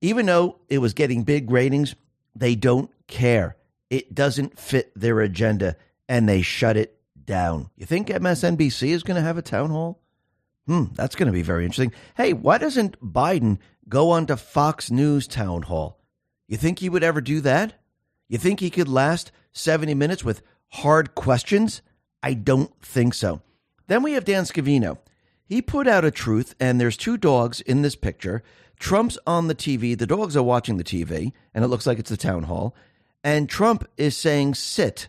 Even though it was getting big ratings, they don't care. It doesn't fit their agenda and they shut it down. You think MSNBC is going to have a town hall? Hmm, that's going to be very interesting. Hey, why doesn't Biden go on to Fox News town hall? You think he would ever do that? You think he could last 70 minutes with hard questions? I don't think so. Then we have Dan Scavino. He put out a truth, and there's two dogs in this picture. Trump's on the TV. The dogs are watching the TV, and it looks like it's the town hall. And Trump is saying, sit.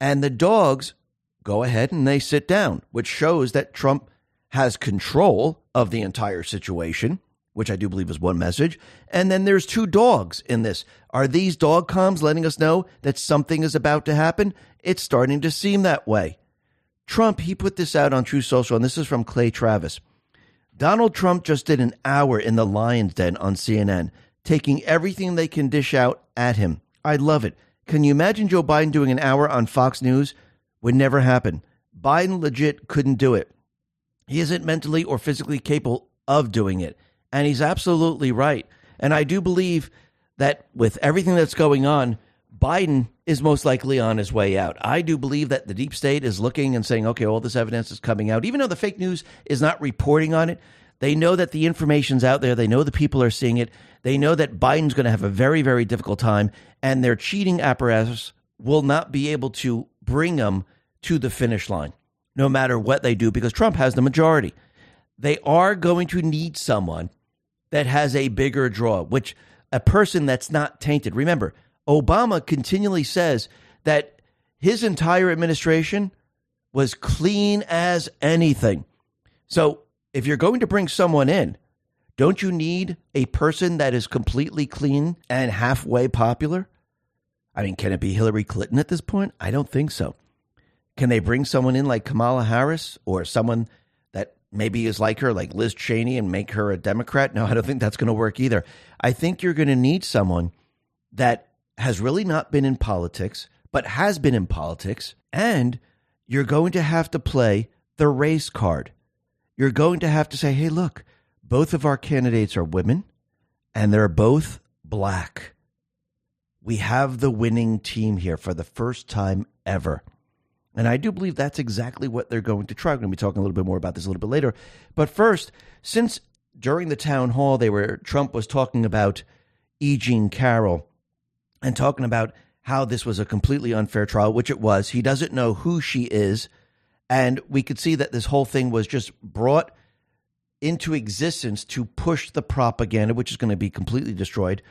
And the dogs go ahead and they sit down, which shows that Trump has control of the entire situation, which I do believe is one message. And then there's two dogs in this. Are these dog comms letting us know that something is about to happen? It's starting to seem that way. Trump, he put this out on Truth Social, and this is from Clay Travis. Donald Trump just did an hour in the Lion's Den on CNN, taking everything they can dish out at him. I love it. Can you imagine Joe Biden doing an hour on Fox News? Would never happen. Biden legit couldn't do it. He isn't mentally or physically capable of doing it. And he's absolutely right. And I do believe that with everything that's going on, Biden is most likely on his way out. I do believe that the deep state is looking and saying, okay, all this evidence is coming out. Even though the fake news is not reporting on it, they know that the information's out there. They know the people are seeing it. They know that Biden's going to have a very, very difficult time, and their cheating apparatus will not be able to bring him to the finish line, no matter what they do, because Trump has the majority. They are going to need someone that has a bigger draw, which a person that's not tainted. Remember, Obama continually says that his entire administration was clean as anything. So if you're going to bring someone in, don't you need a person that is completely clean and halfway popular? I mean, can it be Hillary Clinton at this point? I don't think so. Can they bring someone in like Kamala Harris or someone that maybe is like her, like Liz Cheney, and make her a Democrat? No, I don't think that's going to work either. I think you're going to need someone that has really not been in politics, but has been in politics, and you're going to have to play the race card you're going to have to say, hey, look, both of our candidates are women and they're both black. We have the winning team here for the first time ever. And I do believe that's exactly what they're going to try. We're going to be talking a little bit more about this a little bit later. But first, since during the town hall, they were Trump was talking about E. Jean Carroll and talking about how this was a completely unfair trial, which it was. He doesn't know who she is. And we could see that this whole thing was just brought into existence to push the propaganda, which is going to be completely destroyed.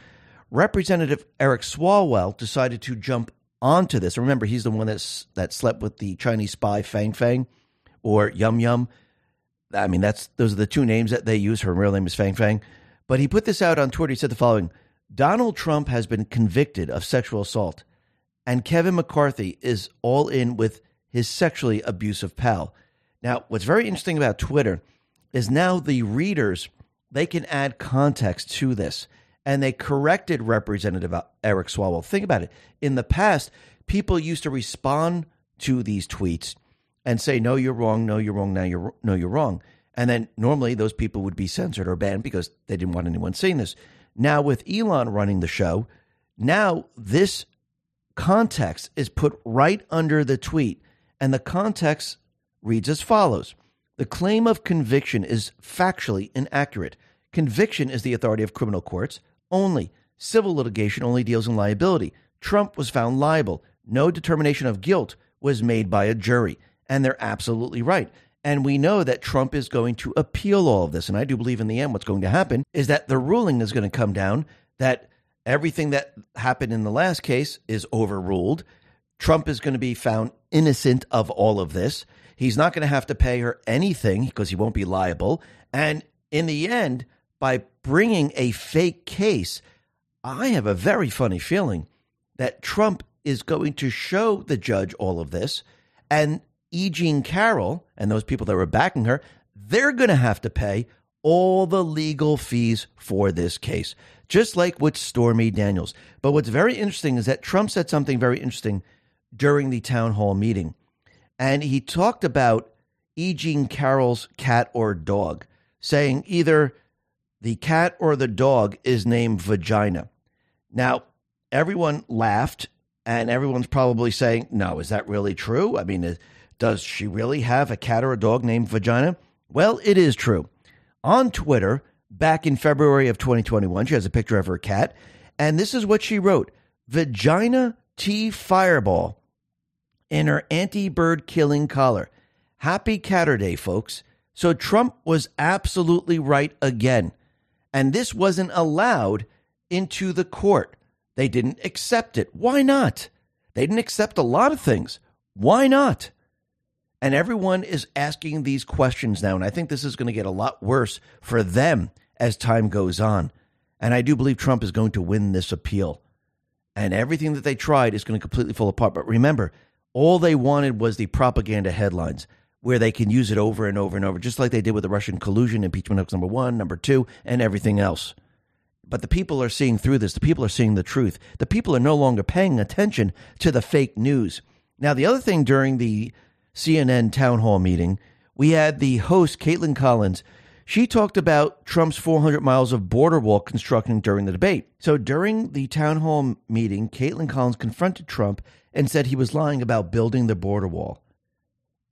Representative Eric Swalwell decided to jump onto this. Remember, he's the one that's, that slept with the Chinese spy Fang Fang or Yum Yum. I mean, that's those are the two names that they use. Her real name is Fang Fang. But he put this out on Twitter. He said the following Donald Trump has been convicted of sexual assault, and Kevin McCarthy is all in with his sexually abusive pal. Now, what's very interesting about Twitter is now the readers they can add context to this, and they corrected Representative Eric Swalwell. Think about it. In the past, people used to respond to these tweets and say, "No, you're wrong. No, you're wrong. Now you're no, you're wrong." And then normally those people would be censored or banned because they didn't want anyone seeing this. Now with Elon running the show, now this context is put right under the tweet and the context reads as follows The claim of conviction is factually inaccurate. Conviction is the authority of criminal courts only. Civil litigation only deals in liability. Trump was found liable. No determination of guilt was made by a jury. And they're absolutely right. And we know that Trump is going to appeal all of this. And I do believe in the end, what's going to happen is that the ruling is going to come down that everything that happened in the last case is overruled. Trump is going to be found innocent of all of this. He's not going to have to pay her anything because he won't be liable. And in the end, by bringing a fake case, I have a very funny feeling that Trump is going to show the judge all of this. And E. Jean Carroll and those people that were backing her, they're going to have to pay all the legal fees for this case, just like with Stormy Daniels. But what's very interesting is that Trump said something very interesting during the town hall meeting. And he talked about E. Jean Carroll's cat or dog, saying either the cat or the dog is named Vagina. Now, everyone laughed, and everyone's probably saying, no, is that really true? I mean, does she really have a cat or a dog named Vagina? Well, it is true. On Twitter, back in February of 2021, she has a picture of her cat, and this is what she wrote Vagina T Fireball in her anti bird killing collar. Happy Catterday, folks. So Trump was absolutely right again. And this wasn't allowed into the court. They didn't accept it. Why not? They didn't accept a lot of things. Why not? And everyone is asking these questions now. And I think this is going to get a lot worse for them as time goes on. And I do believe Trump is going to win this appeal. And everything that they tried is going to completely fall apart. But remember, all they wanted was the propaganda headlines where they can use it over and over and over, just like they did with the Russian collusion, impeachment hoax number one, number two, and everything else. But the people are seeing through this. The people are seeing the truth. The people are no longer paying attention to the fake news. Now, the other thing during the CNN town hall meeting, we had the host, Kaitlan Collins. She talked about Trump's 400 miles of border wall construction during the debate. So during the town hall meeting, Kaitlan Collins confronted Trump and said he was lying about building the border wall.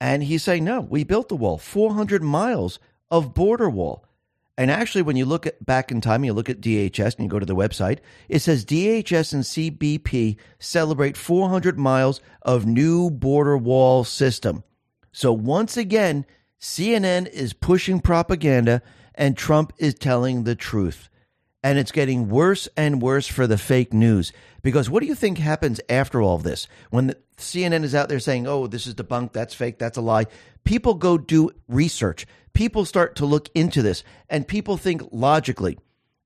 And he's saying, no, we built the wall, 400 miles of border wall. And actually, when you look at back in time, you look at DHS and you go to the website, it says DHS and CBP celebrate 400 miles of new border wall system. So once again, CNN is pushing propaganda and Trump is telling the truth. And it's getting worse and worse for the fake news. Because what do you think happens after all this? When the, CNN is out there saying, oh, this is debunked, that's fake, that's a lie, people go do research. People start to look into this and people think logically.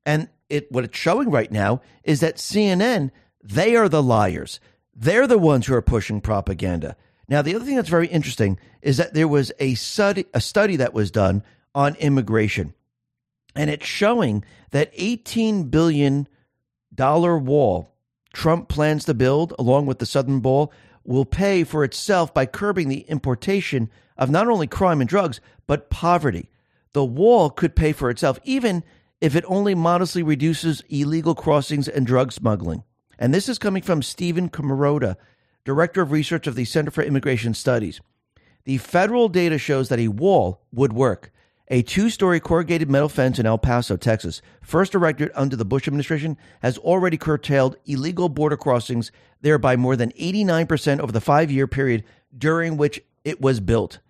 And it what it's showing right now is that CNN, they are the liars. They're the ones who are pushing propaganda. Now, the other thing that's very interesting is that there was a study, a study that was done on immigration, and it's showing that 18 billion dollar wall Trump plans to build, along with the Southern Wall, will pay for itself by curbing the importation of not only crime and drugs, but poverty. The wall could pay for itself, even if it only modestly reduces illegal crossings and drug smuggling. And this is coming from Stephen Camarota, Director of Research of the Center for Immigration Studies. The federal data shows that a wall would work. A two story corrugated metal fence in El Paso, Texas, first erected under the Bush administration, has already curtailed illegal border crossings there by more than 89% over the five year period during which it was built.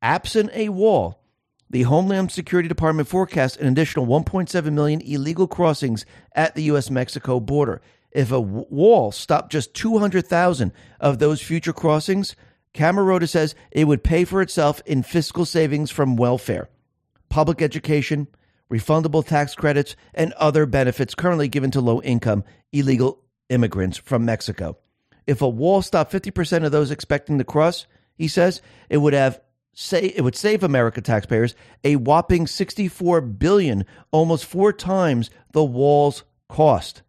Absent a wall, the Homeland Security Department forecasts an additional 1.7 million illegal crossings at the U.S. Mexico border. If a wall stopped just 200,000 of those future crossings, Camarota says it would pay for itself in fiscal savings from welfare, public education, refundable tax credits, and other benefits currently given to low income illegal immigrants from Mexico. If a wall stopped 50% of those expecting to cross, he says, it would have say it would save America taxpayers a whopping 64 billion, almost four times the wall's cost.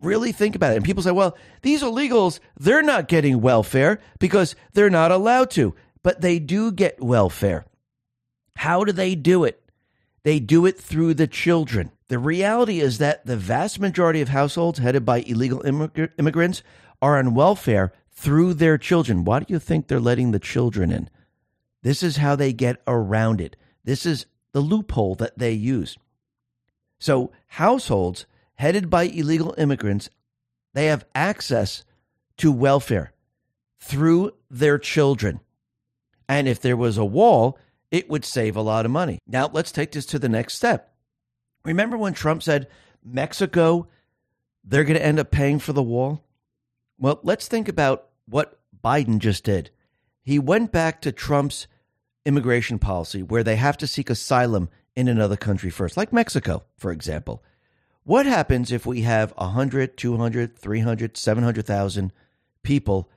Really think about it. And people say, well, these illegals, they're not getting welfare because they're not allowed to, but they do get welfare. How do they do it? They do it through the children. The reality is that the vast majority of households headed by illegal immig- immigrants are on welfare through their children. Why do you think they're letting the children in? This is how they get around it. This is the loophole that they use. So, households headed by illegal immigrants, they have access to welfare through their children. And if there was a wall, it would save a lot of money. Now, let's take this to the next step. Remember when Trump said Mexico, they're going to end up paying for the wall? Well, let's think about what Biden just did. He went back to Trump's immigration policy where they have to seek asylum in another country first, like Mexico, for example. What happens if we have 100, 200, 300, 700,000 people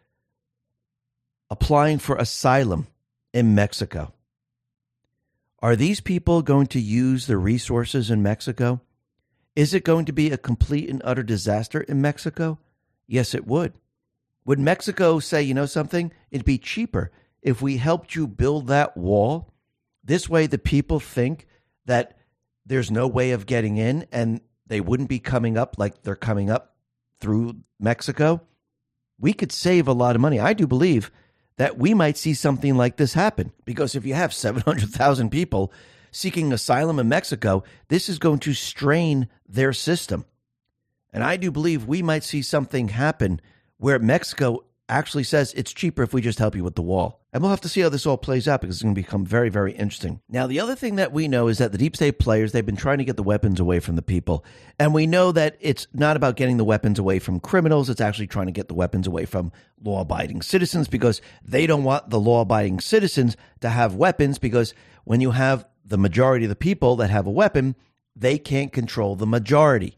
applying for asylum in Mexico? Are these people going to use the resources in Mexico? Is it going to be a complete and utter disaster in Mexico? Yes, it would. Would Mexico say, you know something? It'd be cheaper if we helped you build that wall, this way the people think that there's no way of getting in and they wouldn't be coming up like they're coming up through Mexico, we could save a lot of money. I do believe that we might see something like this happen because if you have 700,000 people seeking asylum in Mexico, this is going to strain their system. And I do believe we might see something happen where Mexico actually says it's cheaper if we just help you with the wall. And we'll have to see how this all plays out because it's going to become very, very interesting. Now, the other thing that we know is that the deep state players, they've been trying to get the weapons away from the people. And we know that it's not about getting the weapons away from criminals. It's actually trying to get the weapons away from law abiding citizens because they don't want the law abiding citizens to have weapons because when you have the majority of the people that have a weapon, they can't control the majority.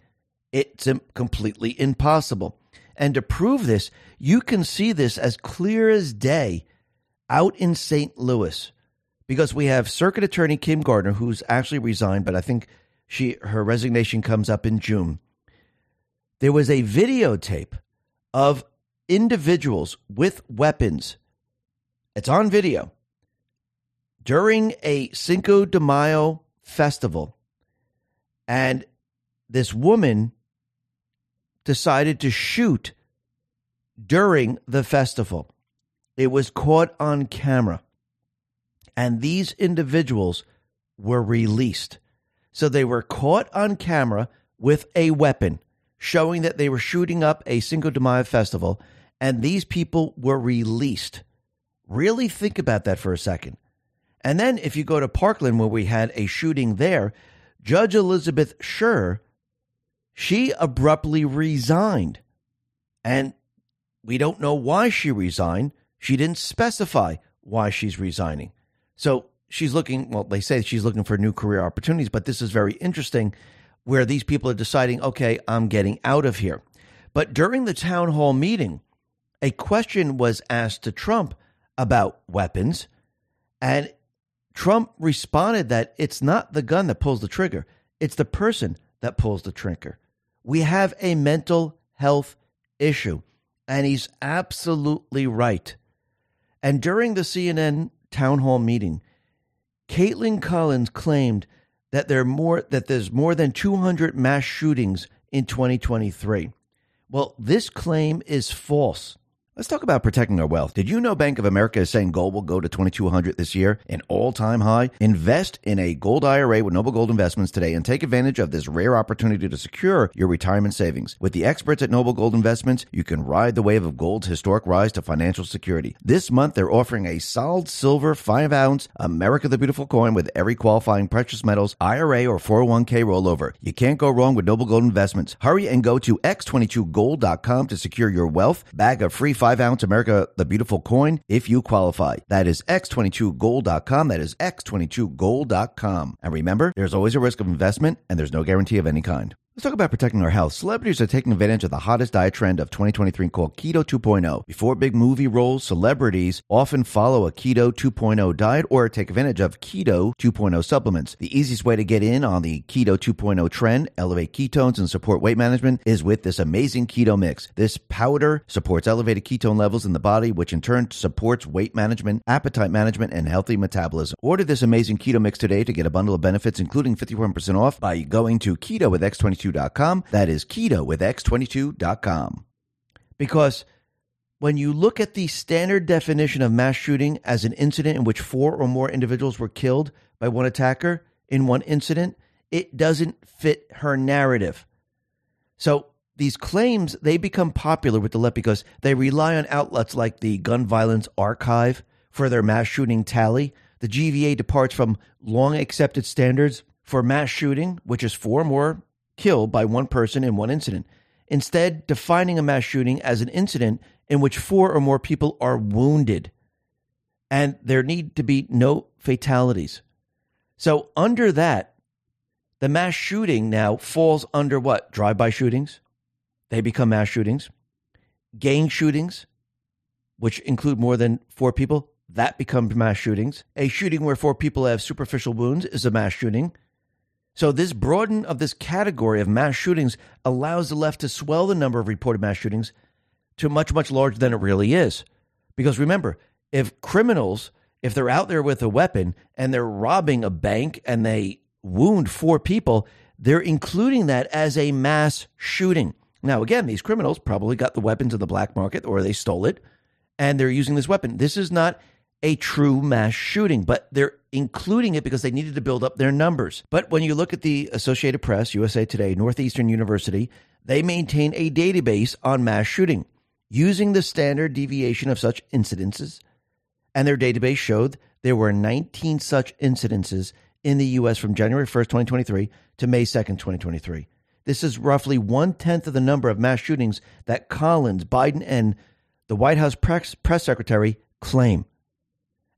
It's completely impossible. And to prove this, you can see this as clear as day out in St. Louis because we have Circuit Attorney Kim Gardner, who's actually resigned, but I think She her resignation comes up in June. There was a videotape of individuals with weapons. It's on video during a Cinco de Mayo festival. And this woman decided to shoot during the festival. It was caught on camera. And these individuals were released. So they were caught on camera with a weapon, showing that they were shooting up a Cinco de Mayo festival, and these people were released. Really think about that for a second. And then if you go to Parkland, where we had a shooting there, Judge Elizabeth Scherer, she abruptly resigned. And we don't know why she resigned. She didn't specify why she's resigning. So she's looking, well, they say she's looking for new career opportunities, but this is very interesting where these people are deciding, okay, I'm getting out of here. But during the town hall meeting, a question was asked to Trump about weapons. And Trump responded that it's not the gun that pulls the trigger, it's the person that pulls the trigger. We have a mental health issue, and he's absolutely right. And during the CNN town hall meeting, Kaitlan Collins claimed that there more that there's more than 200 mass shootings in 2023. Well, this claim is false. Let's talk about protecting our wealth. Did you know Bank of America is saying gold will go to 2200 this year, an all-time high? Invest in a gold IRA with Noble Gold Investments today and take advantage of this rare opportunity to secure your retirement savings. With the experts at Noble Gold Investments, you can ride the wave of gold's historic rise to financial security. This month, they're offering a solid silver 5-ounce America the Beautiful coin with every qualifying precious metals IRA or 401k rollover. You can't go wrong with Noble Gold Investments. Hurry and go to x22gold.com to secure your wealth. Bag of free 5 ounce America the Beautiful coin if you qualify. That is x22gold.com. That is x22gold.com. And remember, there's always a risk of investment and there's no guarantee of any kind. Let's talk about protecting our health. Celebrities are taking advantage of the hottest diet trend of 2023 called Keto 2.0. Before big movie roles, celebrities often follow a Keto 2.0 diet or take advantage of Keto 2.0 supplements. The easiest way to get in on the Keto 2.0 trend, elevate ketones, and support weight management is with this amazing keto mix. This powder supports elevated ketone levels in the body, which in turn supports weight management, appetite management, and healthy metabolism. Order this amazing keto mix today to get a bundle of benefits, including 51% off by going to keto with X22 x22.com. That is keto with x22.com. Because when you look at the standard definition of mass shooting as an incident in which four or more individuals were killed by one attacker in one incident, it doesn't fit her narrative. So these claims they become popular with the left because they rely on outlets like the Gun Violence Archive for their mass shooting tally. The GVA departs from long accepted standards for mass shooting, which is four or more killed by one person in one incident, instead, defining a mass shooting as an incident in which four or more people are wounded and there need to be no fatalities. So, under that, the mass shooting now falls under what? Drive by shootings. They become mass shootings. Gang shootings, which include more than four people, that becomes mass shootings. A shooting where four people have superficial wounds is a mass shooting. So, this broadening of this category of mass shootings allows the left to swell the number of reported mass shootings to much, much larger than it really is. Because remember, if criminals, if they're out there with a weapon and they're robbing a bank and they wound four people, they're including that as a mass shooting. Now, again, these criminals probably got the weapons in the black market or they stole it and they're using this weapon. This is not a true mass shooting, but they're including it because they needed to build up their numbers. But when you look at the Associated Press, USA Today, Northeastern University, they maintain a database on mass shooting using the standard deviation of such incidences. And their database showed there were 19 such incidences in the U.S. from January 1st, 2023 to May 2nd, 2023. This is roughly one tenth of the number of mass shootings that Collins, Biden, and the White House press, press secretary claim.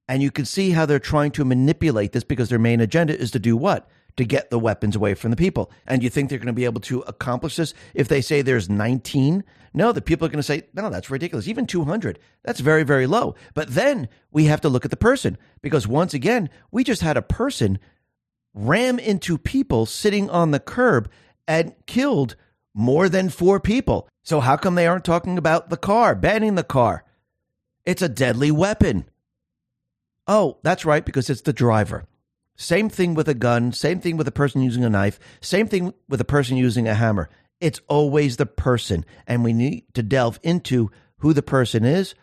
And you can see how they're trying to manipulate this because their main agenda is to do what? To get the weapons away from the people. And you think they're going to be able to accomplish this if they say there's 19? No, the people are going to say, no, that's ridiculous. Even 200, that's very, very low. But then we have to look at the person because once again, we just had a person ram into people sitting on the curb and killed more than four people. So, how come they aren't talking about the car, banning the car? It's a deadly weapon. Oh, that's right, because it's the driver. Same thing with a gun, same thing with a person using a knife, same thing with a person using a hammer. It's always the person. And we need to delve into who the person is,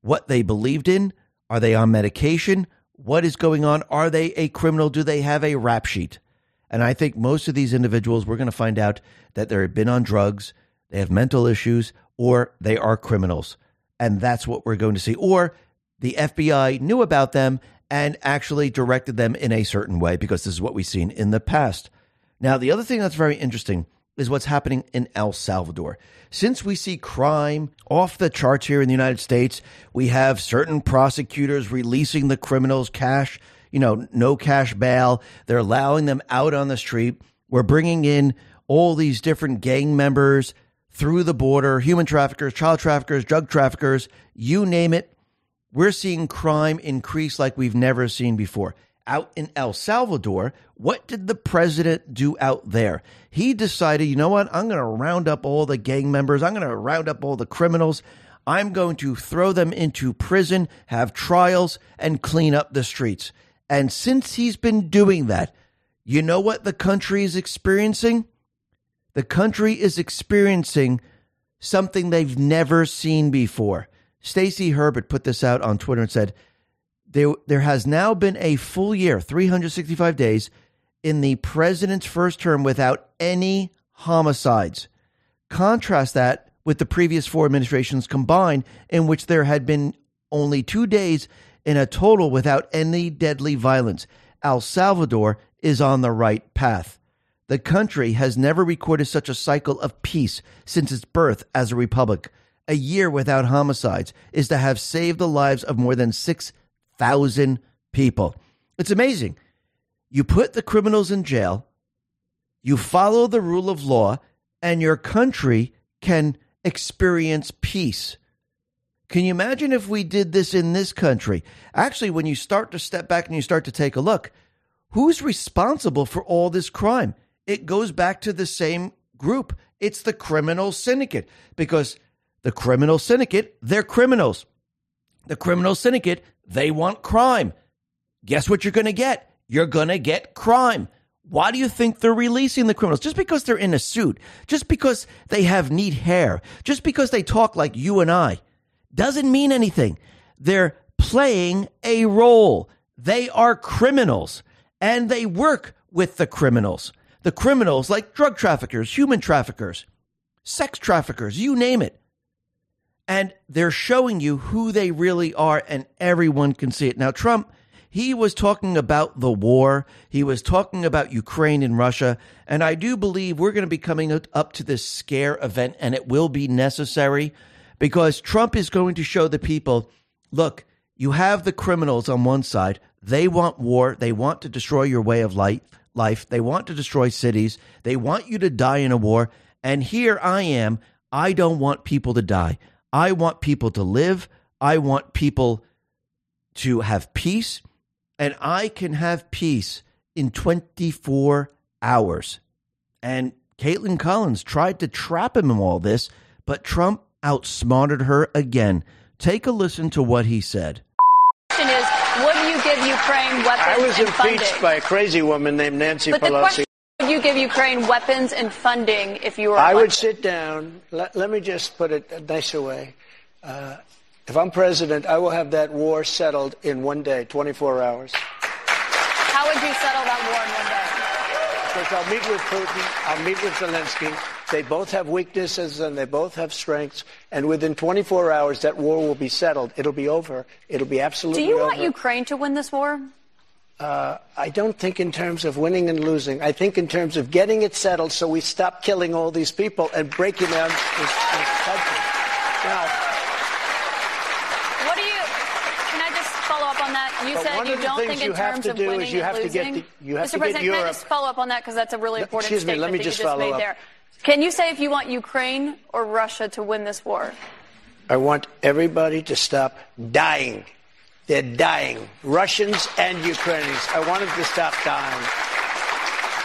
what they believed in. Are they on medication? What is going on? Are they a criminal? Do they have a rap sheet? And I think most of these individuals, we're going to find out that they've been on drugs, they have mental issues, or they are criminals. And that's what we're going to see. Or the FBI knew about them and actually directed them in a certain way because this is what we've seen in the past. Now, the other thing that's very interesting is what's happening in El Salvador. Since we see crime off the charts here in the United States, we have certain prosecutors releasing the criminals cash, you know, no cash bail. They're allowing them out on the street. We're bringing in all these different gang members through the border, human traffickers, child traffickers, drug traffickers, you name it. We're seeing crime increase like we've never seen before out in El Salvador, what did the president do out there? He decided, you know what? I'm going to round up all the gang members. I'm going to round up all the criminals. I'm going to throw them into prison, have trials, and clean up the streets. And since he's been doing that, you know what the country is experiencing? The country is experiencing something they've never seen before. Stacy Herbert put this out on Twitter and said, there, there has now been a full year, 365 days, in the president's first term without any homicides. Contrast that with the previous four administrations combined, in which there had been only two days in a total without any deadly violence. El Salvador is on the right path. The country has never recorded such a cycle of peace since its birth as a republic. A year without homicides is to have saved the lives of more than six thousand people. It's amazing. You put the criminals in jail, you follow the rule of law, and your country can experience peace. Can you imagine if we did this in this country? Actually, when you start to step back and you start to take a look, who's responsible for all this crime? It goes back to the same group. It's the criminal syndicate because the criminal syndicate, they're criminals. The criminal syndicate, they want crime. Guess what you're going to get? You're going to get crime. Why do you think they're releasing the criminals? Just because they're in a suit, just because they have neat hair, just because they talk like you and I, doesn't mean anything. They're playing a role. They are criminals and they work with the criminals. The criminals, like drug traffickers, human traffickers, sex traffickers, you name it and they're showing you who they really are, and everyone can see it. Now, Trump, he was talking about the war, he was talking about Ukraine and Russia, and I do believe we're going to be coming up to this scare event, and it will be necessary because Trump is going to show the people look, you have the criminals on one side, they want war, they want to destroy your way of life. Life. They want to destroy cities. They want you to die in a war. And here I am. I don't want people to die. I want people to live. I want people to have peace. And I can have peace in 24 hours. And Kaitlan Collins tried to trap him in all this, but Trump outsmarted her again. Take a listen to what he said. Question is, would you give Ukraine weapons? I was and impeached funding? by a crazy woman named Nancy But the Pelosi. Would you give Ukraine weapons and funding if you were I would sit down. Let, let me just put it a nicer way. Uh, if I'm president, I will have that war settled in one day, 24 hours. How would you settle that war in one day? Because I'll meet with Putin, I'll meet with Zelensky. They both have weaknesses and they both have strengths. And within 24 hours, that war will be settled. It'll be over. It'll be absolutely. Do you over. want Ukraine to win this war? Uh, I don't think in terms of winning and losing. I think in terms of getting it settled so we stop killing all these people and breaking down this, this country. Now, What do you? Can I just follow up on that? You said you don't think in terms of winning you have and losing. the- you have Mr. to get President, can I just follow up on that because that's a really important excuse me, statement let me that just you just made up. there. Can you say if you want Ukraine or Russia to win this war? I want everybody to stop dying. They're dying. Russians and Ukrainians. I want them to stop dying.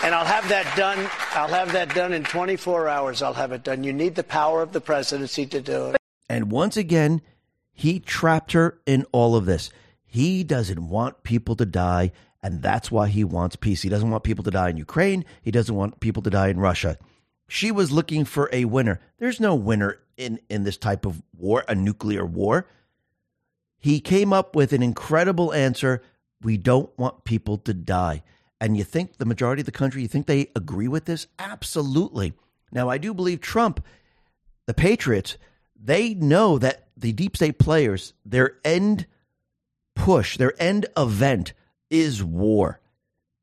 And I'll have that done. I'll have that done in 24 hours. I'll have it done. You need the power of the presidency to do it. And once again, he trapped her in all of this. He doesn't want people to die, and that's why he wants peace. He doesn't want people to die in Ukraine. He doesn't want people to die in Russia. She was looking for a winner. There's no winner in, in this type of war, a nuclear war. He came up with an incredible answer. We don't want people to die. And you think the majority of the country, you think they agree with this? Absolutely. Now, I do believe Trump, the Patriots, they know that the deep state players, their end push, their end event is war.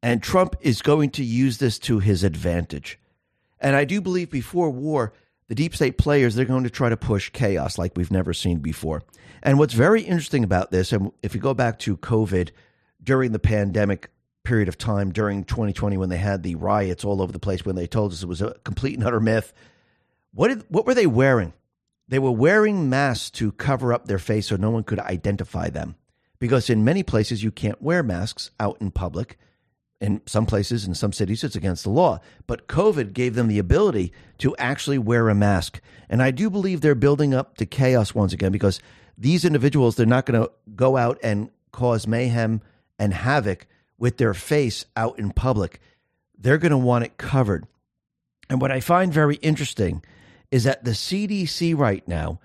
And Trump is going to use this to his advantage. And I do believe before war, the deep state players, they're going to try to push chaos like we've never seen before. And what's very interesting about this, and if you go back to COVID during the pandemic period of time during 2020 when they had the riots all over the place, when they told us it was a complete and utter myth, what, did, what were they wearing? They were wearing masks to cover up their face so no one could identify them. Because in many places, you can't wear masks out in public. In some places, in some cities, it's against the law. But COVID gave them the ability to actually wear a mask. And I do believe they're building up to chaos once again because these individuals, they're not going to go out and cause mayhem and havoc with their face out in public. They're going to want it covered. And what I find very interesting is that the CDC right now,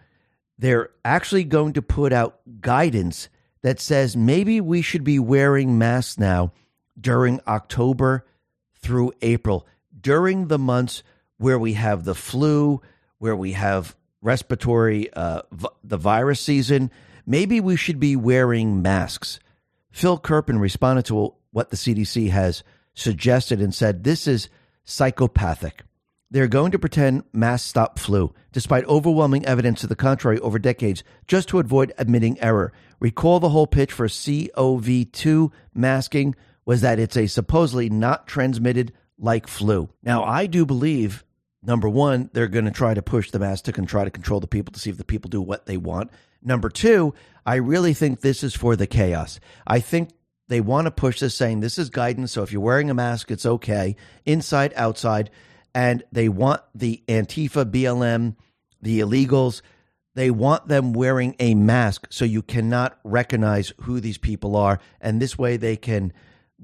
they're actually going to put out guidance that says maybe we should be wearing masks now during October through April, during the months where we have the flu, where we have respiratory, uh, v- the virus season. Maybe we should be wearing masks. Phil Kerpen responded to what the CDC has suggested and said this is psychopathic. They're going to pretend masks stop flu, despite overwhelming evidence to the contrary over decades, just to avoid admitting error. Recall the whole pitch for COV2 masking was that it's a supposedly not transmitted like flu. Now, I do believe, number one, they're going to try to push the mask to try to control the people to see if the people do what they want. Number two, I really think this is for the chaos. I think they want to push this saying this is guidance. So if you're wearing a mask, it's okay, inside, outside. And they want the Antifa, BLM, the illegals, they want them wearing a mask so you cannot recognize who these people are. And this way they can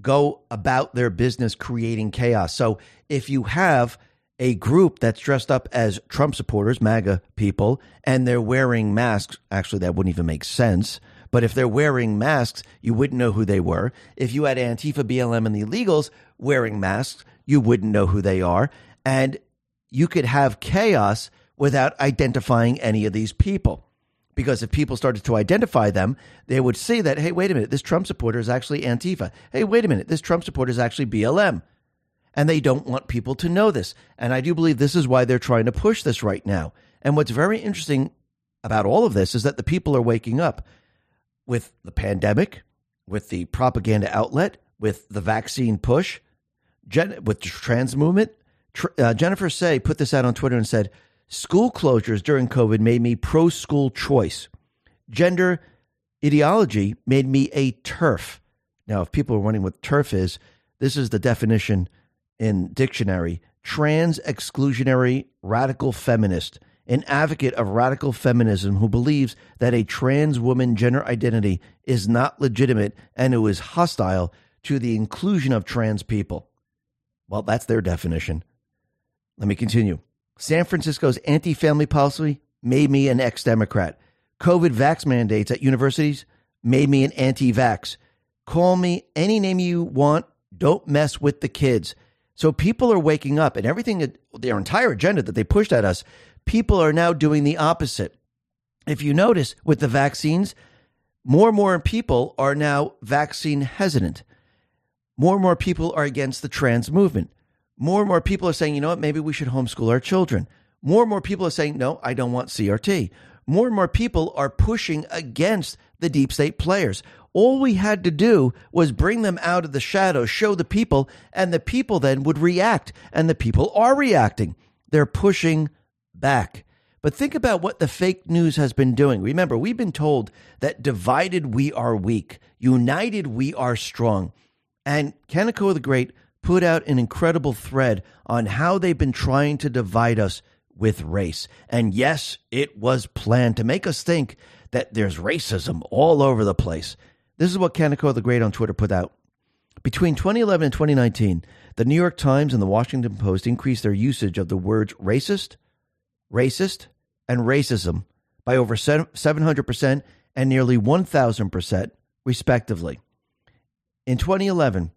go about their business creating chaos. So if you have a group that's dressed up as Trump supporters, MAGA people, and they're wearing masks, actually, that wouldn't even make sense. But if they're wearing masks, you wouldn't know who they were. If you had Antifa, BLM, and the illegals wearing masks, you wouldn't know who they are. And you could have chaos without identifying any of these people. Because if people started to identify them, they would see that, hey, wait a minute, this Trump supporter is actually Antifa. Hey, wait a minute, this Trump supporter is actually BLM. And they don't want people to know this. And I do believe this is why they're trying to push this right now. And what's very interesting about all of this is that the people are waking up with the pandemic, with the propaganda outlet, with the vaccine push, Jen, with the trans movement. Uh, Jennifer Sey put this out on Twitter and said, School closures during COVID made me pro school choice. Gender ideology made me a TERF." Now, if people are wondering what TERF is, this is the definition in dictionary trans exclusionary radical feminist an advocate of radical feminism who believes that a trans woman gender identity is not legitimate and who is hostile to the inclusion of trans people. Well, that's their definition. Let me continue. San Francisco's anti family policy made me an ex Democrat. COVID vax mandates at universities made me an anti vax. Call me any name you want. Don't mess with the kids. So people are waking up and everything, their entire agenda that they pushed at us people are now doing the opposite. If you notice with the vaccines, more and more people are now vaccine hesitant. More and more people are against the trans movement. More and more people are saying, you know what, maybe we should homeschool our children. More and more people are saying, no, I don't want CRT. More and more people are pushing against the deep state players. All we had to do was bring them out of the shadows, show the people, and the people then would react. And the people are reacting. They're pushing back. But think about what the fake news has been doing. Remember, we've been told that divided we are weak, united we are strong. And Kanekoa the Great put out an incredible thread on how they've been trying to divide us with race. And yes, it was planned to make us think that there's racism all over the place. This is what Kanekoa the Great on Twitter put out. Between 2011 and 2019, the New York Times and the Washington Post increased their usage of the words racist, racist, and racism by over 700% and nearly 1,000%, respectively. In 2011,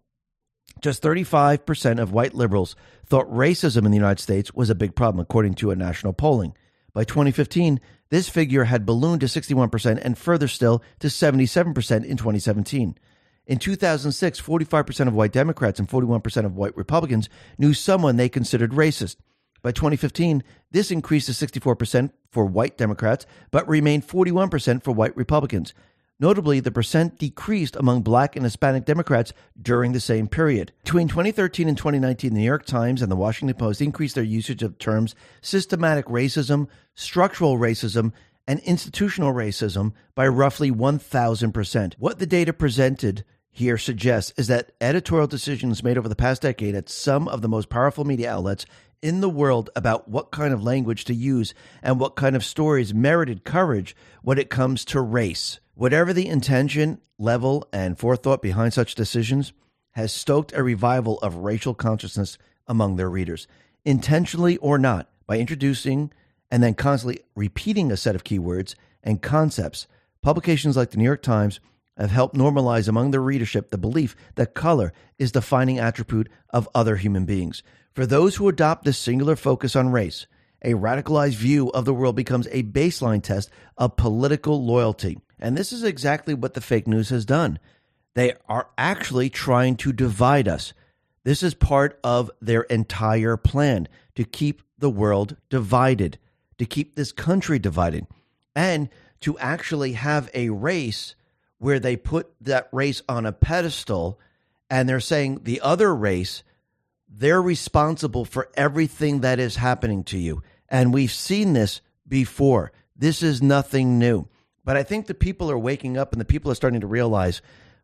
just 35% of white liberals thought racism in the United States was a big problem, according to a national polling. By 2015, this figure had ballooned to 61% and further still to 77% in 2017. In 2006, 45% of white Democrats and 41% of white Republicans knew someone they considered racist. By 2015, this increased to 64% for white Democrats, but remained 41% for white Republicans. Notably, the percent decreased among black and Hispanic Democrats during the same period. Between 2013 and 2019, the New York Times and the Washington Post increased their usage of terms systematic racism, structural racism, and institutional racism by roughly 1,000%. What the data presented here suggests is that editorial decisions made over the past decade at some of the most powerful media outlets in the world about what kind of language to use and what kind of stories merited coverage when it comes to race. Whatever the intention, level, and forethought behind such decisions, has stoked a revival of racial consciousness among their readers, intentionally or not, by introducing and then constantly repeating a set of keywords and concepts. Publications like the New York Times have helped normalize among their readership the belief that color is the defining attribute of other human beings. For those who adopt this singular focus on race, a radicalized view of the world becomes a baseline test of political loyalty. And this is exactly what the fake news has done. They are actually trying to divide us. This is part of their entire plan to keep the world divided, to keep this country divided, and to actually have a race where they put that race on a pedestal and they're saying the other race, they're responsible for everything that is happening to you. And we've seen this before. This is nothing new. But I think the people are waking up and the people are starting to realize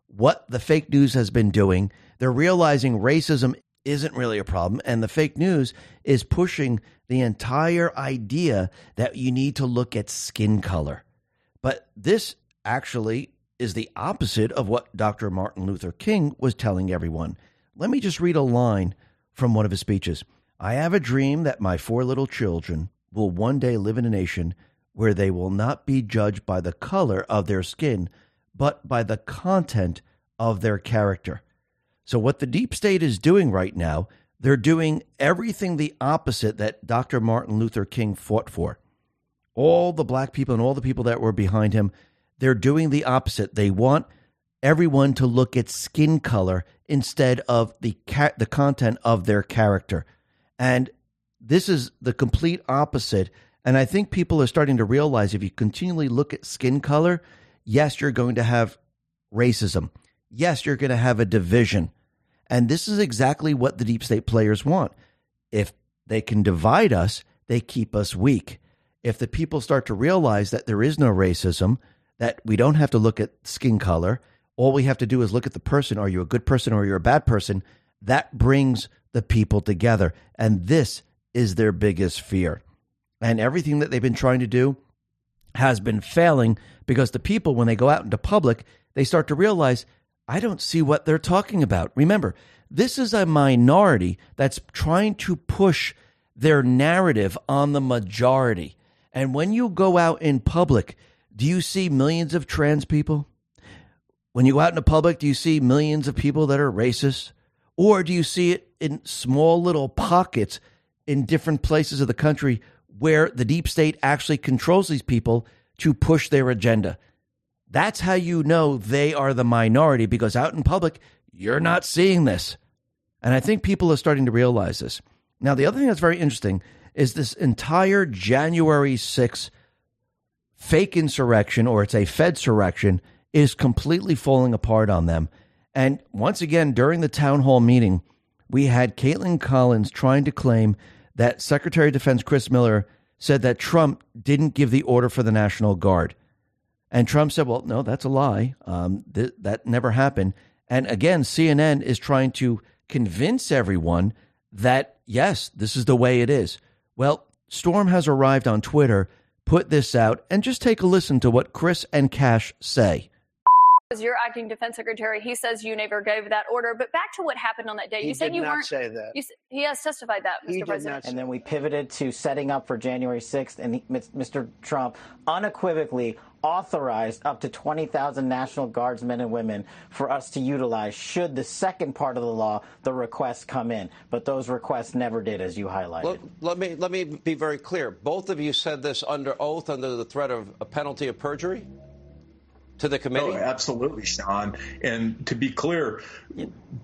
what the fake news has been doing. They're realizing racism isn't really a problem. And the fake news is pushing the entire idea that you need to look at skin color. But this actually is the opposite of what Dr. Martin Luther King was telling everyone. Let me just read a line from one of his speeches. I have a dream that my four little children will one day live in a nation where they will not be judged by the color of their skin, but by the content of their character. So, what the deep state is doing right now, they're doing everything the opposite that Dr. Martin Luther King fought for. All the black people and all the people that were behind him, they're doing the opposite. They want everyone to look at skin color instead of the ca- the content of their character. And this is the complete opposite. And I think people are starting to realize if you continually look at skin color, yes, you're going to have racism. Yes, you're going to have a division. And this is exactly what the deep state players want. If they can divide us, they keep us weak. If the people start to realize that there is no racism, that we don't have to look at skin color, all we have to do is look at the person. Are you a good person or are you a bad person? That brings the people together. And this is their biggest fear. And everything that they've been trying to do has been failing because the people, when they go out into public, they start to realize, I don't see what they're talking about. Remember, this is a minority that's trying to push their narrative on the majority. And when you go out in public, do you see millions of trans people? When you go out in the public, do you see millions of people that are racist? Or do you see it in small little pockets in different places of the country where the deep state actually controls these people to push their agenda? That's how you know they are the minority because out in public, you're not seeing this. And I think people are starting to realize this. Now, the other thing that's very interesting is this entire January 6th fake insurrection or it's a Fed surrection is completely falling apart on them. And once again, during the town hall meeting, we had Kaitlan Collins trying to claim that Secretary of Defense Chris Miller said that Trump didn't give the order for the National Guard. And Trump said, well, no, that's a lie. Um, th- that never happened. And again, CNN is trying to convince everyone that, yes, this is the way it is. Well, Storm has arrived on Twitter, put this out, and just take a listen to what Chris and Kash say. As your acting defense secretary, he says you never gave that order. But back to what happened on that day. He you said did you not weren't. say that. You, he has testified that, Mr. He did President. not And then we pivoted to setting up for January 6th, and he, Mr. Trump unequivocally authorized up to 20,000 National Guardsmen and women for us to utilize should the second part of the law, the requests, come in. But those requests never did, as you highlighted. Let, let me let me be very clear. Both of you said this under oath, under the threat of a penalty of perjury to the committee. Oh, absolutely, Sean. And to be clear,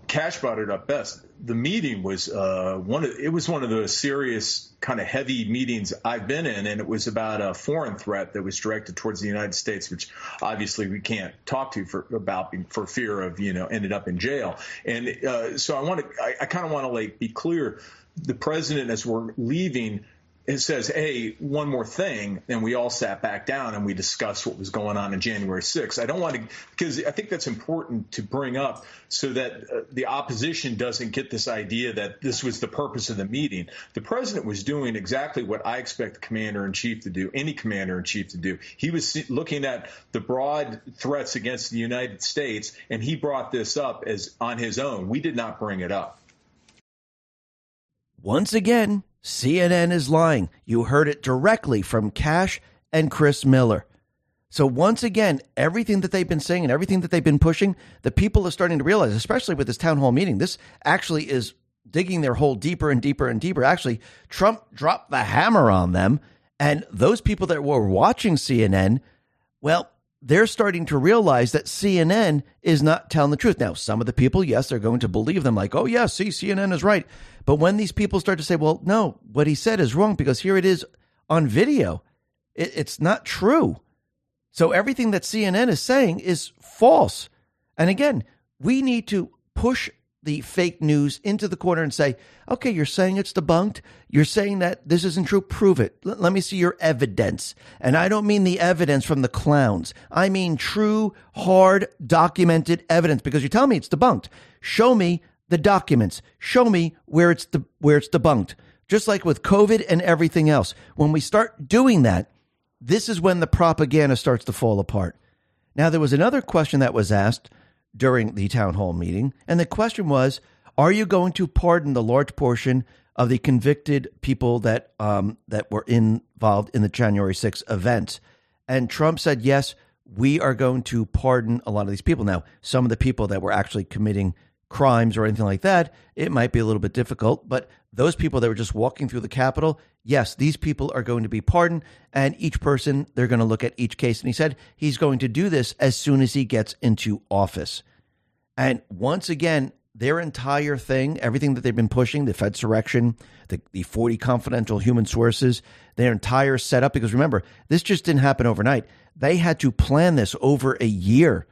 Kash brought it up best. The meeting was uh, one of it was one of the serious kind of heavy meetings I've been in, and it was about a foreign threat that was directed towards the United States, which obviously we can't talk to for about for fear of you know ended up in jail. And uh, so I want to I, I kind of want to like be clear. The president, as we're leaving, it says, hey, one more thing. And we all sat back down and we discussed what was going on in January 6th. I don't want to, because I think that's important to bring up so that uh, the opposition doesn't get this idea that this was the purpose of the meeting. The president was doing exactly what I expect the commander in chief to do, any commander in chief to do. He was looking at the broad threats against the United States, and he brought this up as on his own. We did not bring it up. Once again, CNN is lying. You heard it directly from Kash and Chris Miller. So once again, everything that they've been saying and everything that they've been pushing, the people are starting to realize, especially with this town hall meeting, this actually is digging their hole deeper and deeper and deeper. Actually, Trump dropped the hammer on them. And those people that were watching CNN, well, they're starting to realize that CNN is not telling the truth. Now, some of the people, yes, they're going to believe them, like, oh, yeah, see, CNN is right. But when these people start to say, well, no, what he said is wrong because here it is on video, it, it's not true. So everything that CNN is saying is false. And again, we need to push the fake news into the corner and say, okay, you're saying it's debunked. You're saying that this isn't true. Prove it. L- let me see your evidence. And I don't mean the evidence from the clowns. I mean true, hard, documented evidence because you tell me it's debunked. Show me the documents. Show me where it's de- where it's debunked. Just like with COVID and everything else. When we start doing that, this is when the propaganda starts to fall apart. Now, there was another question that was asked during the town hall meeting, and the question was Are you going to pardon the large portion of the convicted people that, um, that were involved in the January 6th events? And Trump said, Yes, we are going to pardon a lot of these people. Now, some of the people that were actually committing crimes or anything like that, it might be a little bit difficult. But those people that were just walking through the Capitol, yes, these people are going to be pardoned. And each person, they're going to look at each case. And he said he's going to do this as soon as he gets into office. And once again, their entire thing, everything that they've been pushing, the Fedsurrection, the, the 40 confidential human sources, their entire setup, because remember, this just didn't happen overnight. They had to plan this over a year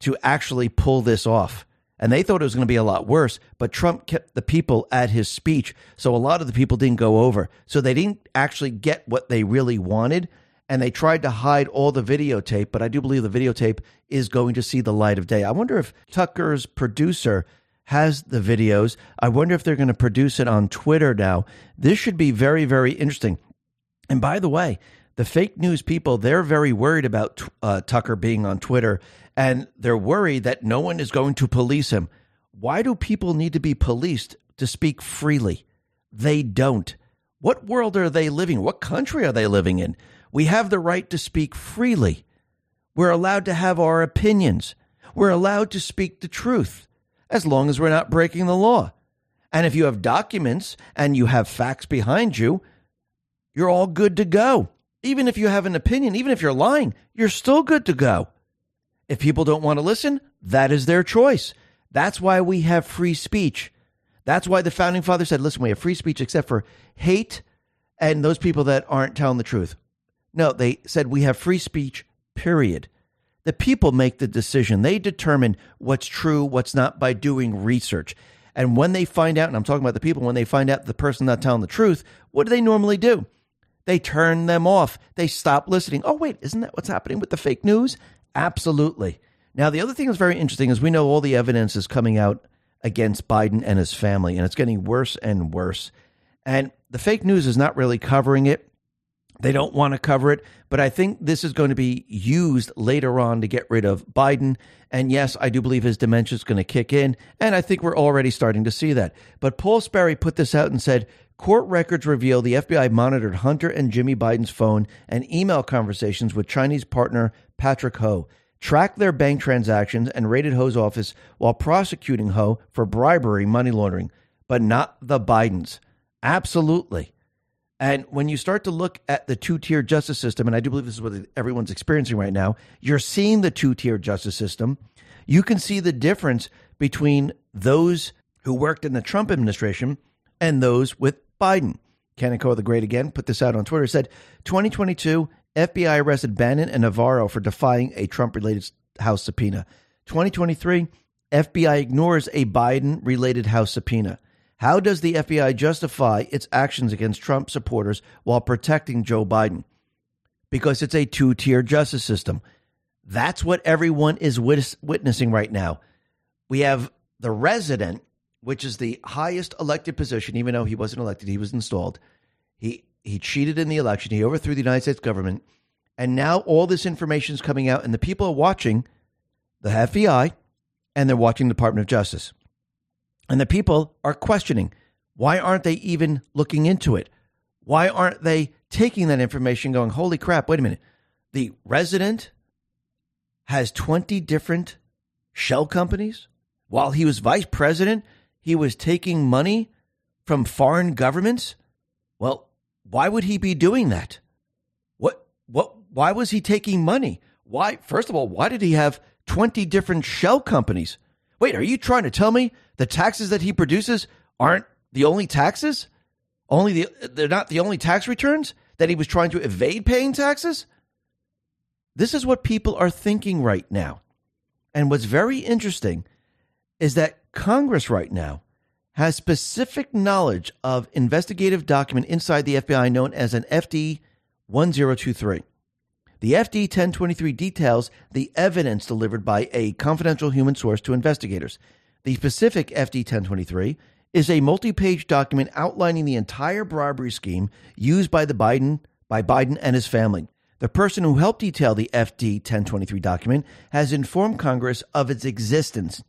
to actually pull this off. And they thought it was going to be a lot worse, but Trump kept the people at his speech. So a lot of the people didn't go over. So they didn't actually get what they really wanted. And they tried to hide all the videotape, but I do believe the videotape is going to see the light of day. I wonder if Tucker's producer has the videos. I wonder if they're going to produce it on Twitter now. This should be very, very interesting. And by the way, the fake news people, they're very worried about uh, Tucker being on Twitter and they're worried that no one is going to police him. Why do people need to be policed to speak freely? They don't. What world are they living? What country are they living in? We have the right to speak freely. We're allowed to have our opinions. We're allowed to speak the truth as long as we're not breaking the law. And if you have documents and you have facts behind you, you're all good to go. Even if you have an opinion, even if you're lying, you're still good to go. If people don't want to listen, that is their choice. That's why we have free speech. That's why the founding fathers said, listen, we have free speech except for hate and those people that aren't telling the truth. No, they said we have free speech, period. The people make the decision. They determine what's true, what's not by doing research. And when they find out, and I'm talking about the people, when they find out the person not telling the truth, what do they normally do? They turn them off. They stop listening. Oh, wait, isn't that what's happening with the fake news? Absolutely. Now, the other thing that's very interesting is we know all the evidence is coming out against Biden and his family, and it's getting worse and worse. And the fake news is not really covering it. They don't want to cover it, but I think this is going to be used later on to get rid of Biden. And yes, I do believe his dementia is going to kick in, and I think we're already starting to see that. But Paul Sperry put this out and said court records reveal the FBI monitored Hunter and Jimmy Biden's phone and email conversations with Chinese partner Patrick Ho, tracked their bank transactions, and raided Ho's office while prosecuting Ho for bribery, money laundering, but not the Bidens. Absolutely. And when you start to look at the two tier justice system, and I do believe this is what everyone's experiencing right now, you're seeing the two tier justice system. You can see the difference between those who worked in the Trump administration and those with Biden. Kanekoa the Great again put this out on Twitter. Said 2022 FBI arrested Bannon and Navarro for defying a Trump related House subpoena. 2023 FBI ignores a Biden related House subpoena. How does the FBI justify its actions against Trump supporters while protecting Joe Biden? Because it's a two tier justice system. That's what everyone is witnessing right now. We have the resident, which is the highest elected position, even though he wasn't elected, he was installed. He he cheated in the election. He overthrew the United States government. And now all this information is coming out, and the people are watching the FBI and they're watching the Department of Justice. And the people are questioning why aren't they even looking into it? Why aren't they taking that information going, holy crap, wait a minute. The resident has 20 different shell companies. While he was vice president, he was taking money from foreign governments. Well, why would he be doing that? What, what, why was he taking money? Why, first of all, why did he have 20 different shell companies? Wait, are you trying to tell me the taxes that he produces aren't the only taxes? Only the they're not the only tax returns that he was trying to evade paying taxes? This is what people are thinking right now. And what's very interesting is that Congress right now has specific knowledge of investigative document inside the FBI known as an FD 1023. The FD 1023 details the evidence delivered by a confidential human source to investigators. The specific FD 1023 is a multi-page document outlining the entire bribery scheme used by the Biden by Biden and his family. The person who helped detail the FD 1023 document has informed Congress of its existence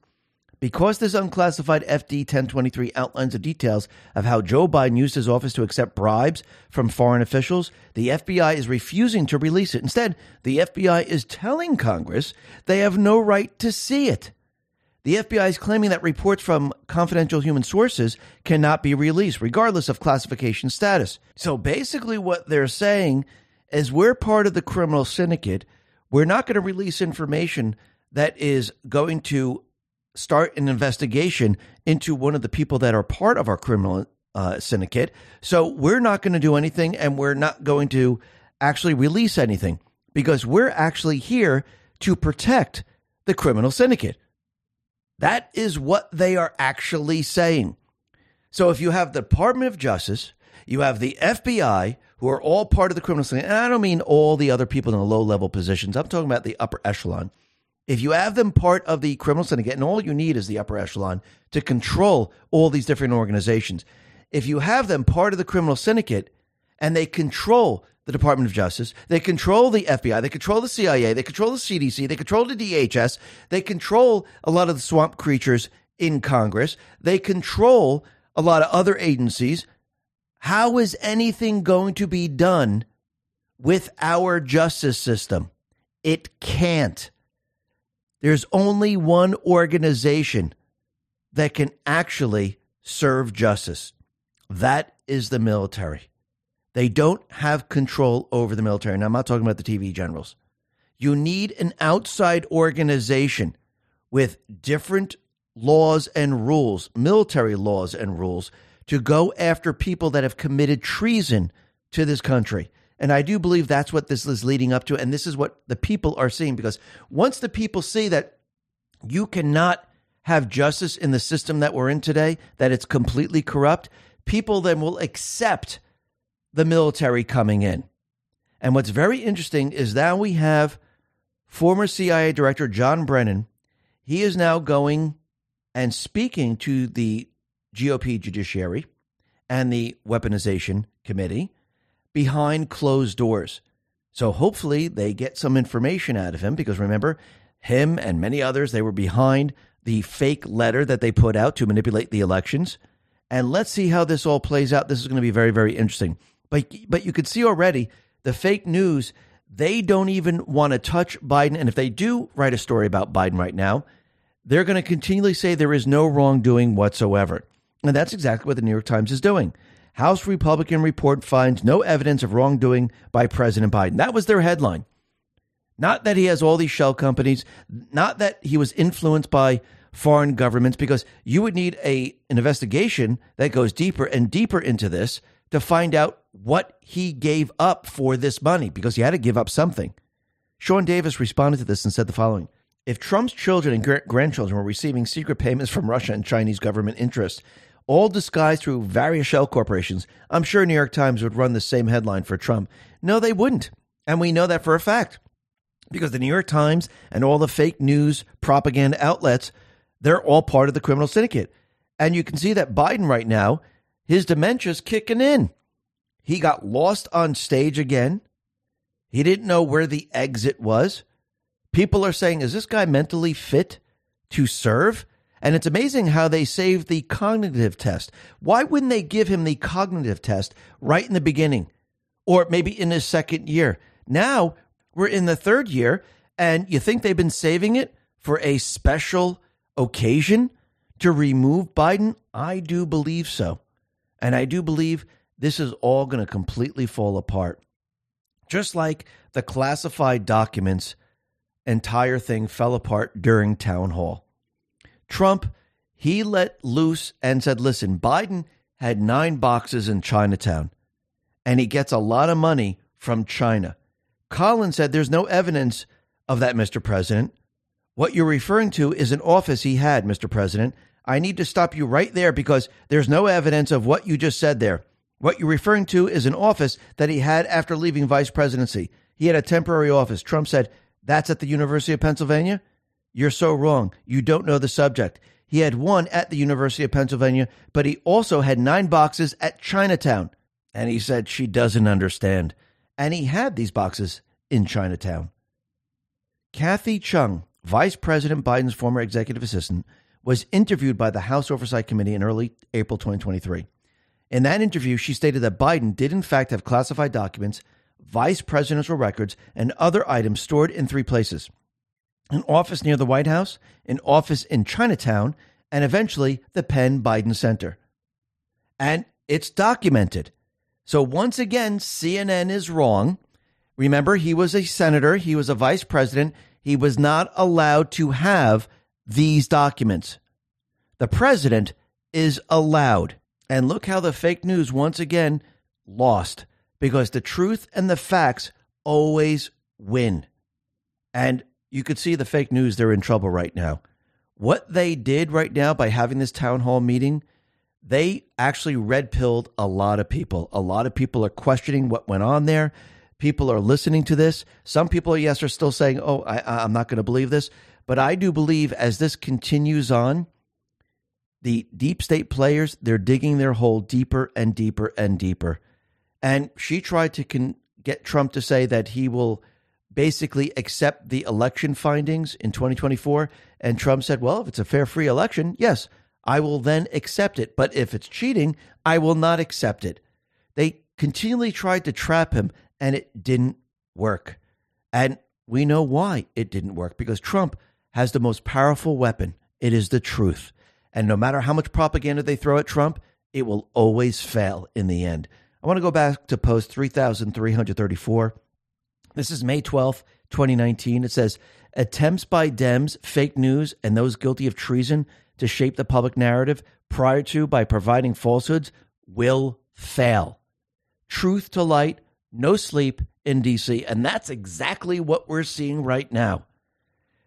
because this unclassified FD 1023 outlines the details of how Joe Biden used his office to accept bribes from foreign officials, the FBI is refusing to release it. Instead, the FBI is telling Congress they have no right to see it. The FBI is claiming that reports from confidential human sources cannot be released, regardless of classification status. So basically, what they're saying is we're part of the criminal syndicate. We're not going to release information that is going to start an investigation into one of the people that are part of our criminal uh, syndicate. So we're not going to do anything and we're not going to actually release anything because we're actually here to protect the criminal syndicate. That is what they are actually saying. So if you have the Department of Justice, you have the FBI, who are all part of the criminal syndicate, and I don't mean all the other people in the low level positions, I'm talking about the upper echelon. If you have them part of the criminal syndicate, and all you need is the upper echelon to control all these different organizations, if you have them part of the criminal syndicate and they control the Department of Justice, they control the FBI, they control the CIA, they control the CDC, they control the DHS, they control a lot of the swamp creatures in Congress, they control a lot of other agencies. How is anything going to be done with our justice system? It can't. There's only one organization that can actually serve justice. That is the military. They don't have control over the military. And I'm not talking about the TV generals. You need an outside organization with different laws and rules, military laws and rules, to go after people that have committed treason to this country. And I do believe that's what this is leading up to. And this is what the people are seeing because once the people see that you cannot have justice in the system that we're in today, that it's completely corrupt, people then will accept the military coming in. And what's very interesting is now we have former CIA Director John Brennan. He is now going and speaking to the GOP judiciary and the weaponization committee behind closed doors. So hopefully they get some information out of him because remember, him and many others, they were behind the fake letter that they put out to manipulate the elections. And let's see how this all plays out. This is going to be very, very interesting. But but you could see already the fake news, they don't even want to touch Biden. And if they do write a story about Biden right now, they're going to continually say there is no wrongdoing whatsoever. And that's exactly what the New York Times is doing. House Republican report finds no evidence of wrongdoing by President Biden. That was their headline. Not that he has all these shell companies, not that he was influenced by foreign governments, because you would need a an investigation that goes deeper and deeper into this to find out what he gave up for this money, because he had to give up something. Sean Davis responded to this and said the following if Trump's children and grandchildren were receiving secret payments from Russia and Chinese government interests, all disguised through various shell corporations, I'm sure New York Times would run the same headline for Trump. No, they wouldn't. And we know that for a fact. Because the New York Times and all the fake news propaganda outlets, they're all part of the criminal syndicate. And you can see that Biden right now, his dementia's kicking in. He got lost on stage again. He didn't know where the exit was. People are saying, is this guy mentally fit to serve? And it's amazing how they saved the cognitive test. Why wouldn't they give him the cognitive test right in the beginning or maybe in his second year? Now we're in the third year, and you think they've been saving it for a special occasion to remove Biden? I do believe so. And I do believe this is all going to completely fall apart. Just like the classified documents entire thing fell apart during town hall. Trump, he let loose and said, listen, Biden had nine boxes in Chinatown, and he gets a lot of money from China. Collins said, there's no evidence of that, Mr. President. What you're referring to is an office he had, Mr. President. I need to stop you right there because there's no evidence of what you just said there. What you're referring to is an office that he had after leaving vice presidency. He had a temporary office. Trump said, that's at the University of Pennsylvania? You're so wrong. You don't know the subject. He had one at the University of Pennsylvania, but he also had nine boxes at Chinatown. And he said she doesn't understand. And he had these boxes in Chinatown. Kathy Chung, Vice President Biden's former executive assistant, was interviewed by the House Oversight Committee in early April 2023. In that interview, she stated that Biden did, in fact, have classified documents vice presidential records, and other items stored in three places an office near the White House, an office in Chinatown, and eventually the Penn Biden Center. And it's documented. So once again, CNN is wrong. Remember, he was a senator, he was a vice president. He was not allowed to have these documents. The president is allowed. And look how the fake news once again lost because the truth and the facts always win. And you could see the fake news, they're in trouble right now. What they did right now by having this town hall meeting, they actually red pilled a lot of people. A lot of people are questioning what went on there. People are listening to this. Some people, yes, are still saying, oh, I, I'm not going to believe this. But I do believe as this continues on, the deep state players, they're digging their hole deeper and deeper and deeper. And she tried to con- get Trump to say that he will basically accept the election findings in 2024. And Trump said, well, if it's a fair, free election, yes, I will then accept it. But if it's cheating, I will not accept it. They continually tried to trap him, and it didn't work. And we know why it didn't work because Trump has the most powerful weapon. It is the truth. And no matter how much propaganda they throw at Trump, it will always fail in the end. I want to go back to post 3334. This is May 12th, 2019. It says attempts by Dems, fake news, and those guilty of treason to shape the public narrative prior to by providing falsehoods will fail. Truth to light, no sleep in DC. And that's exactly what we're seeing right now.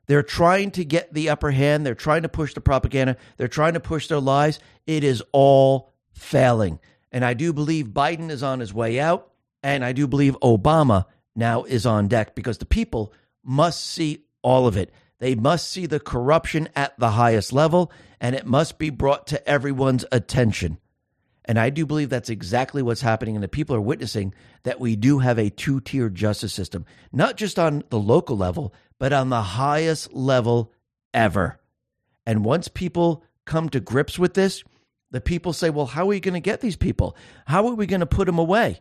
They're trying to get the upper hand. They're trying to push the propaganda. They're trying to push their lies. It is all failing. And I do believe Biden is on his way out. And I do believe Obama now is on deck because the people must see all of it. They must see the corruption at the highest level, and it must be brought to everyone's attention. And I do believe that's exactly what's happening. And the people are witnessing that we do have a two tier justice system, not just on the local level, but on the highest level ever. And once people come to grips with this, the people say, well, how are we going to get these people? How are we going to put them away?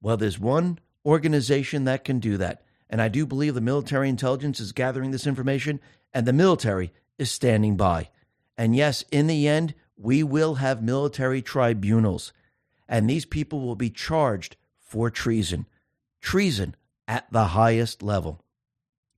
Well, there's one organization that can do that. And I do believe the military intelligence is gathering this information, and the military is standing by. And yes, in the end, we will have military tribunals, and these people will be charged for treason. Treason at the highest level.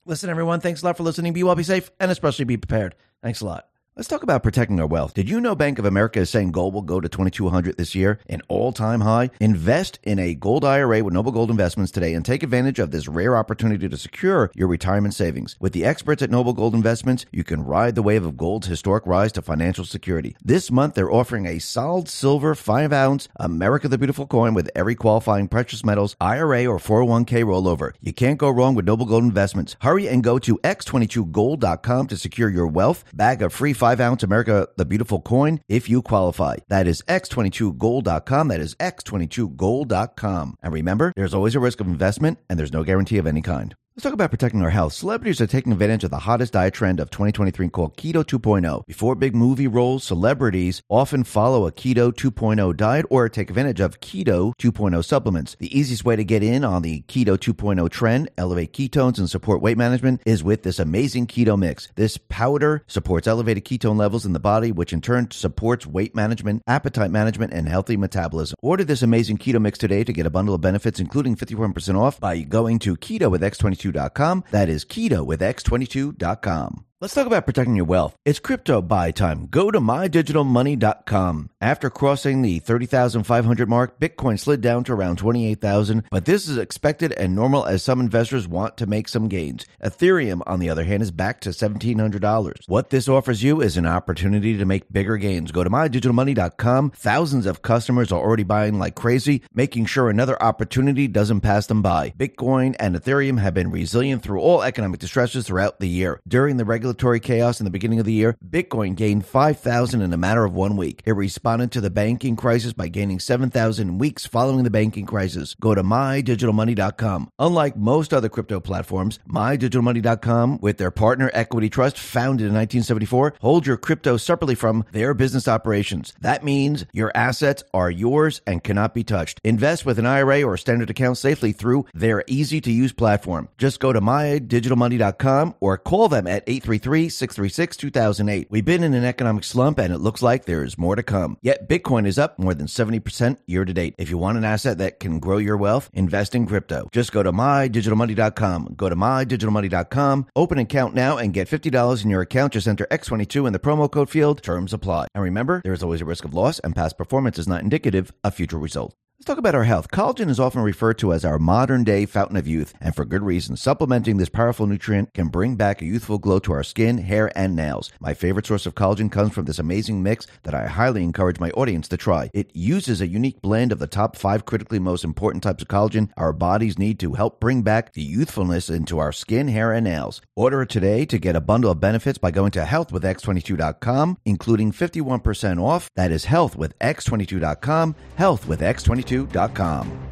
Listen, everyone, thanks a lot for listening. Be well, be safe, and especially be prepared. Thanks a lot. Let's talk about protecting our wealth. Did you know Bank of America is saying gold will go to 2200 this year, an all-time high? Invest in a gold IRA with Noble Gold Investments today and take advantage of this rare opportunity to secure your retirement savings. With the experts at Noble Gold Investments, you can ride the wave of gold's historic rise to financial security. This month, they're offering a solid silver 5-ounce America the Beautiful coin with every qualifying precious metals IRA or 401k rollover. You can't go wrong with Noble Gold Investments. Hurry and go to x22gold.com to secure your wealth, bag of free 5 ounce America the Beautiful coin if you qualify. That is x22gold.com. That is x22gold.com. And remember, there's always a risk of investment and there's no guarantee of any kind. Let's talk about protecting our health. Celebrities are taking advantage of the hottest diet trend of 2023 called Keto 2.0. Before big movie roles, celebrities often follow a Keto 2.0 diet or take advantage of Keto 2.0 supplements. The easiest way to get in on the Keto 2.0 trend, elevate ketones, and support weight management is with this amazing keto mix. This powder supports elevated ketone levels in the body, which in turn supports weight management, appetite management, and healthy metabolism. Order this amazing keto mix today to get a bundle of benefits, including 51% off by going to keto with X22 x22.com. That is keto with x22.com. Let's talk about protecting your wealth. It's crypto buy time. Go to mydigitalmoney.com. After crossing the 30,500 mark, Bitcoin slid down to around 28,000, but this is expected and normal as some investors want to make some gains. Ethereum, on the other hand, is back to $1,700. What this offers you is an opportunity to make bigger gains. Go to mydigitalmoney.com. Thousands of customers are already buying like crazy, making sure another opportunity doesn't pass them by. Bitcoin and Ethereum have been resilient through all economic distresses throughout the year. During the regular regulatory chaos in the beginning of the year, Bitcoin gained 5,000 in a matter of one week. It responded to the banking crisis by gaining 7,000 weeks following the banking crisis. Go to mydigitalmoney.com. Unlike most other crypto platforms, mydigitalmoney.com, with their partner Equity Trust, founded in 1974, hold your crypto separately from their business operations. That means your assets are yours and cannot be touched. Invest with an IRA or standard account safely through their easy to use platform. Just go to mydigitalmoney.com or call them at 833 833 636 2008. We've been in an economic slump and it looks like there's more to come. Yet Bitcoin is up more than 70% year to date. If you want an asset that can grow your wealth, invest in crypto. Just go to mydigitalmoney.com. Go to mydigitalmoney.com, open an account now and get $50 in your account. Just enter X22 in the promo code field. Terms apply. And remember, there is always a risk of loss and past performance is not indicative of future results. Talk about our health. Collagen is often referred to as our modern day fountain of youth, and for good reason. Supplementing this powerful nutrient can bring back a youthful glow to our skin, hair, and nails. My favorite source of collagen comes from this amazing mix that I highly encourage my audience to try. It uses a unique blend of the top five critically most important types of collagen our bodies need to help bring back the youthfulness into our skin, hair, and nails. Order today to get a bundle of benefits by going to healthwithx22.com, including 51% off. That is healthwithx22.com, healthwithx22.com. Institute.com.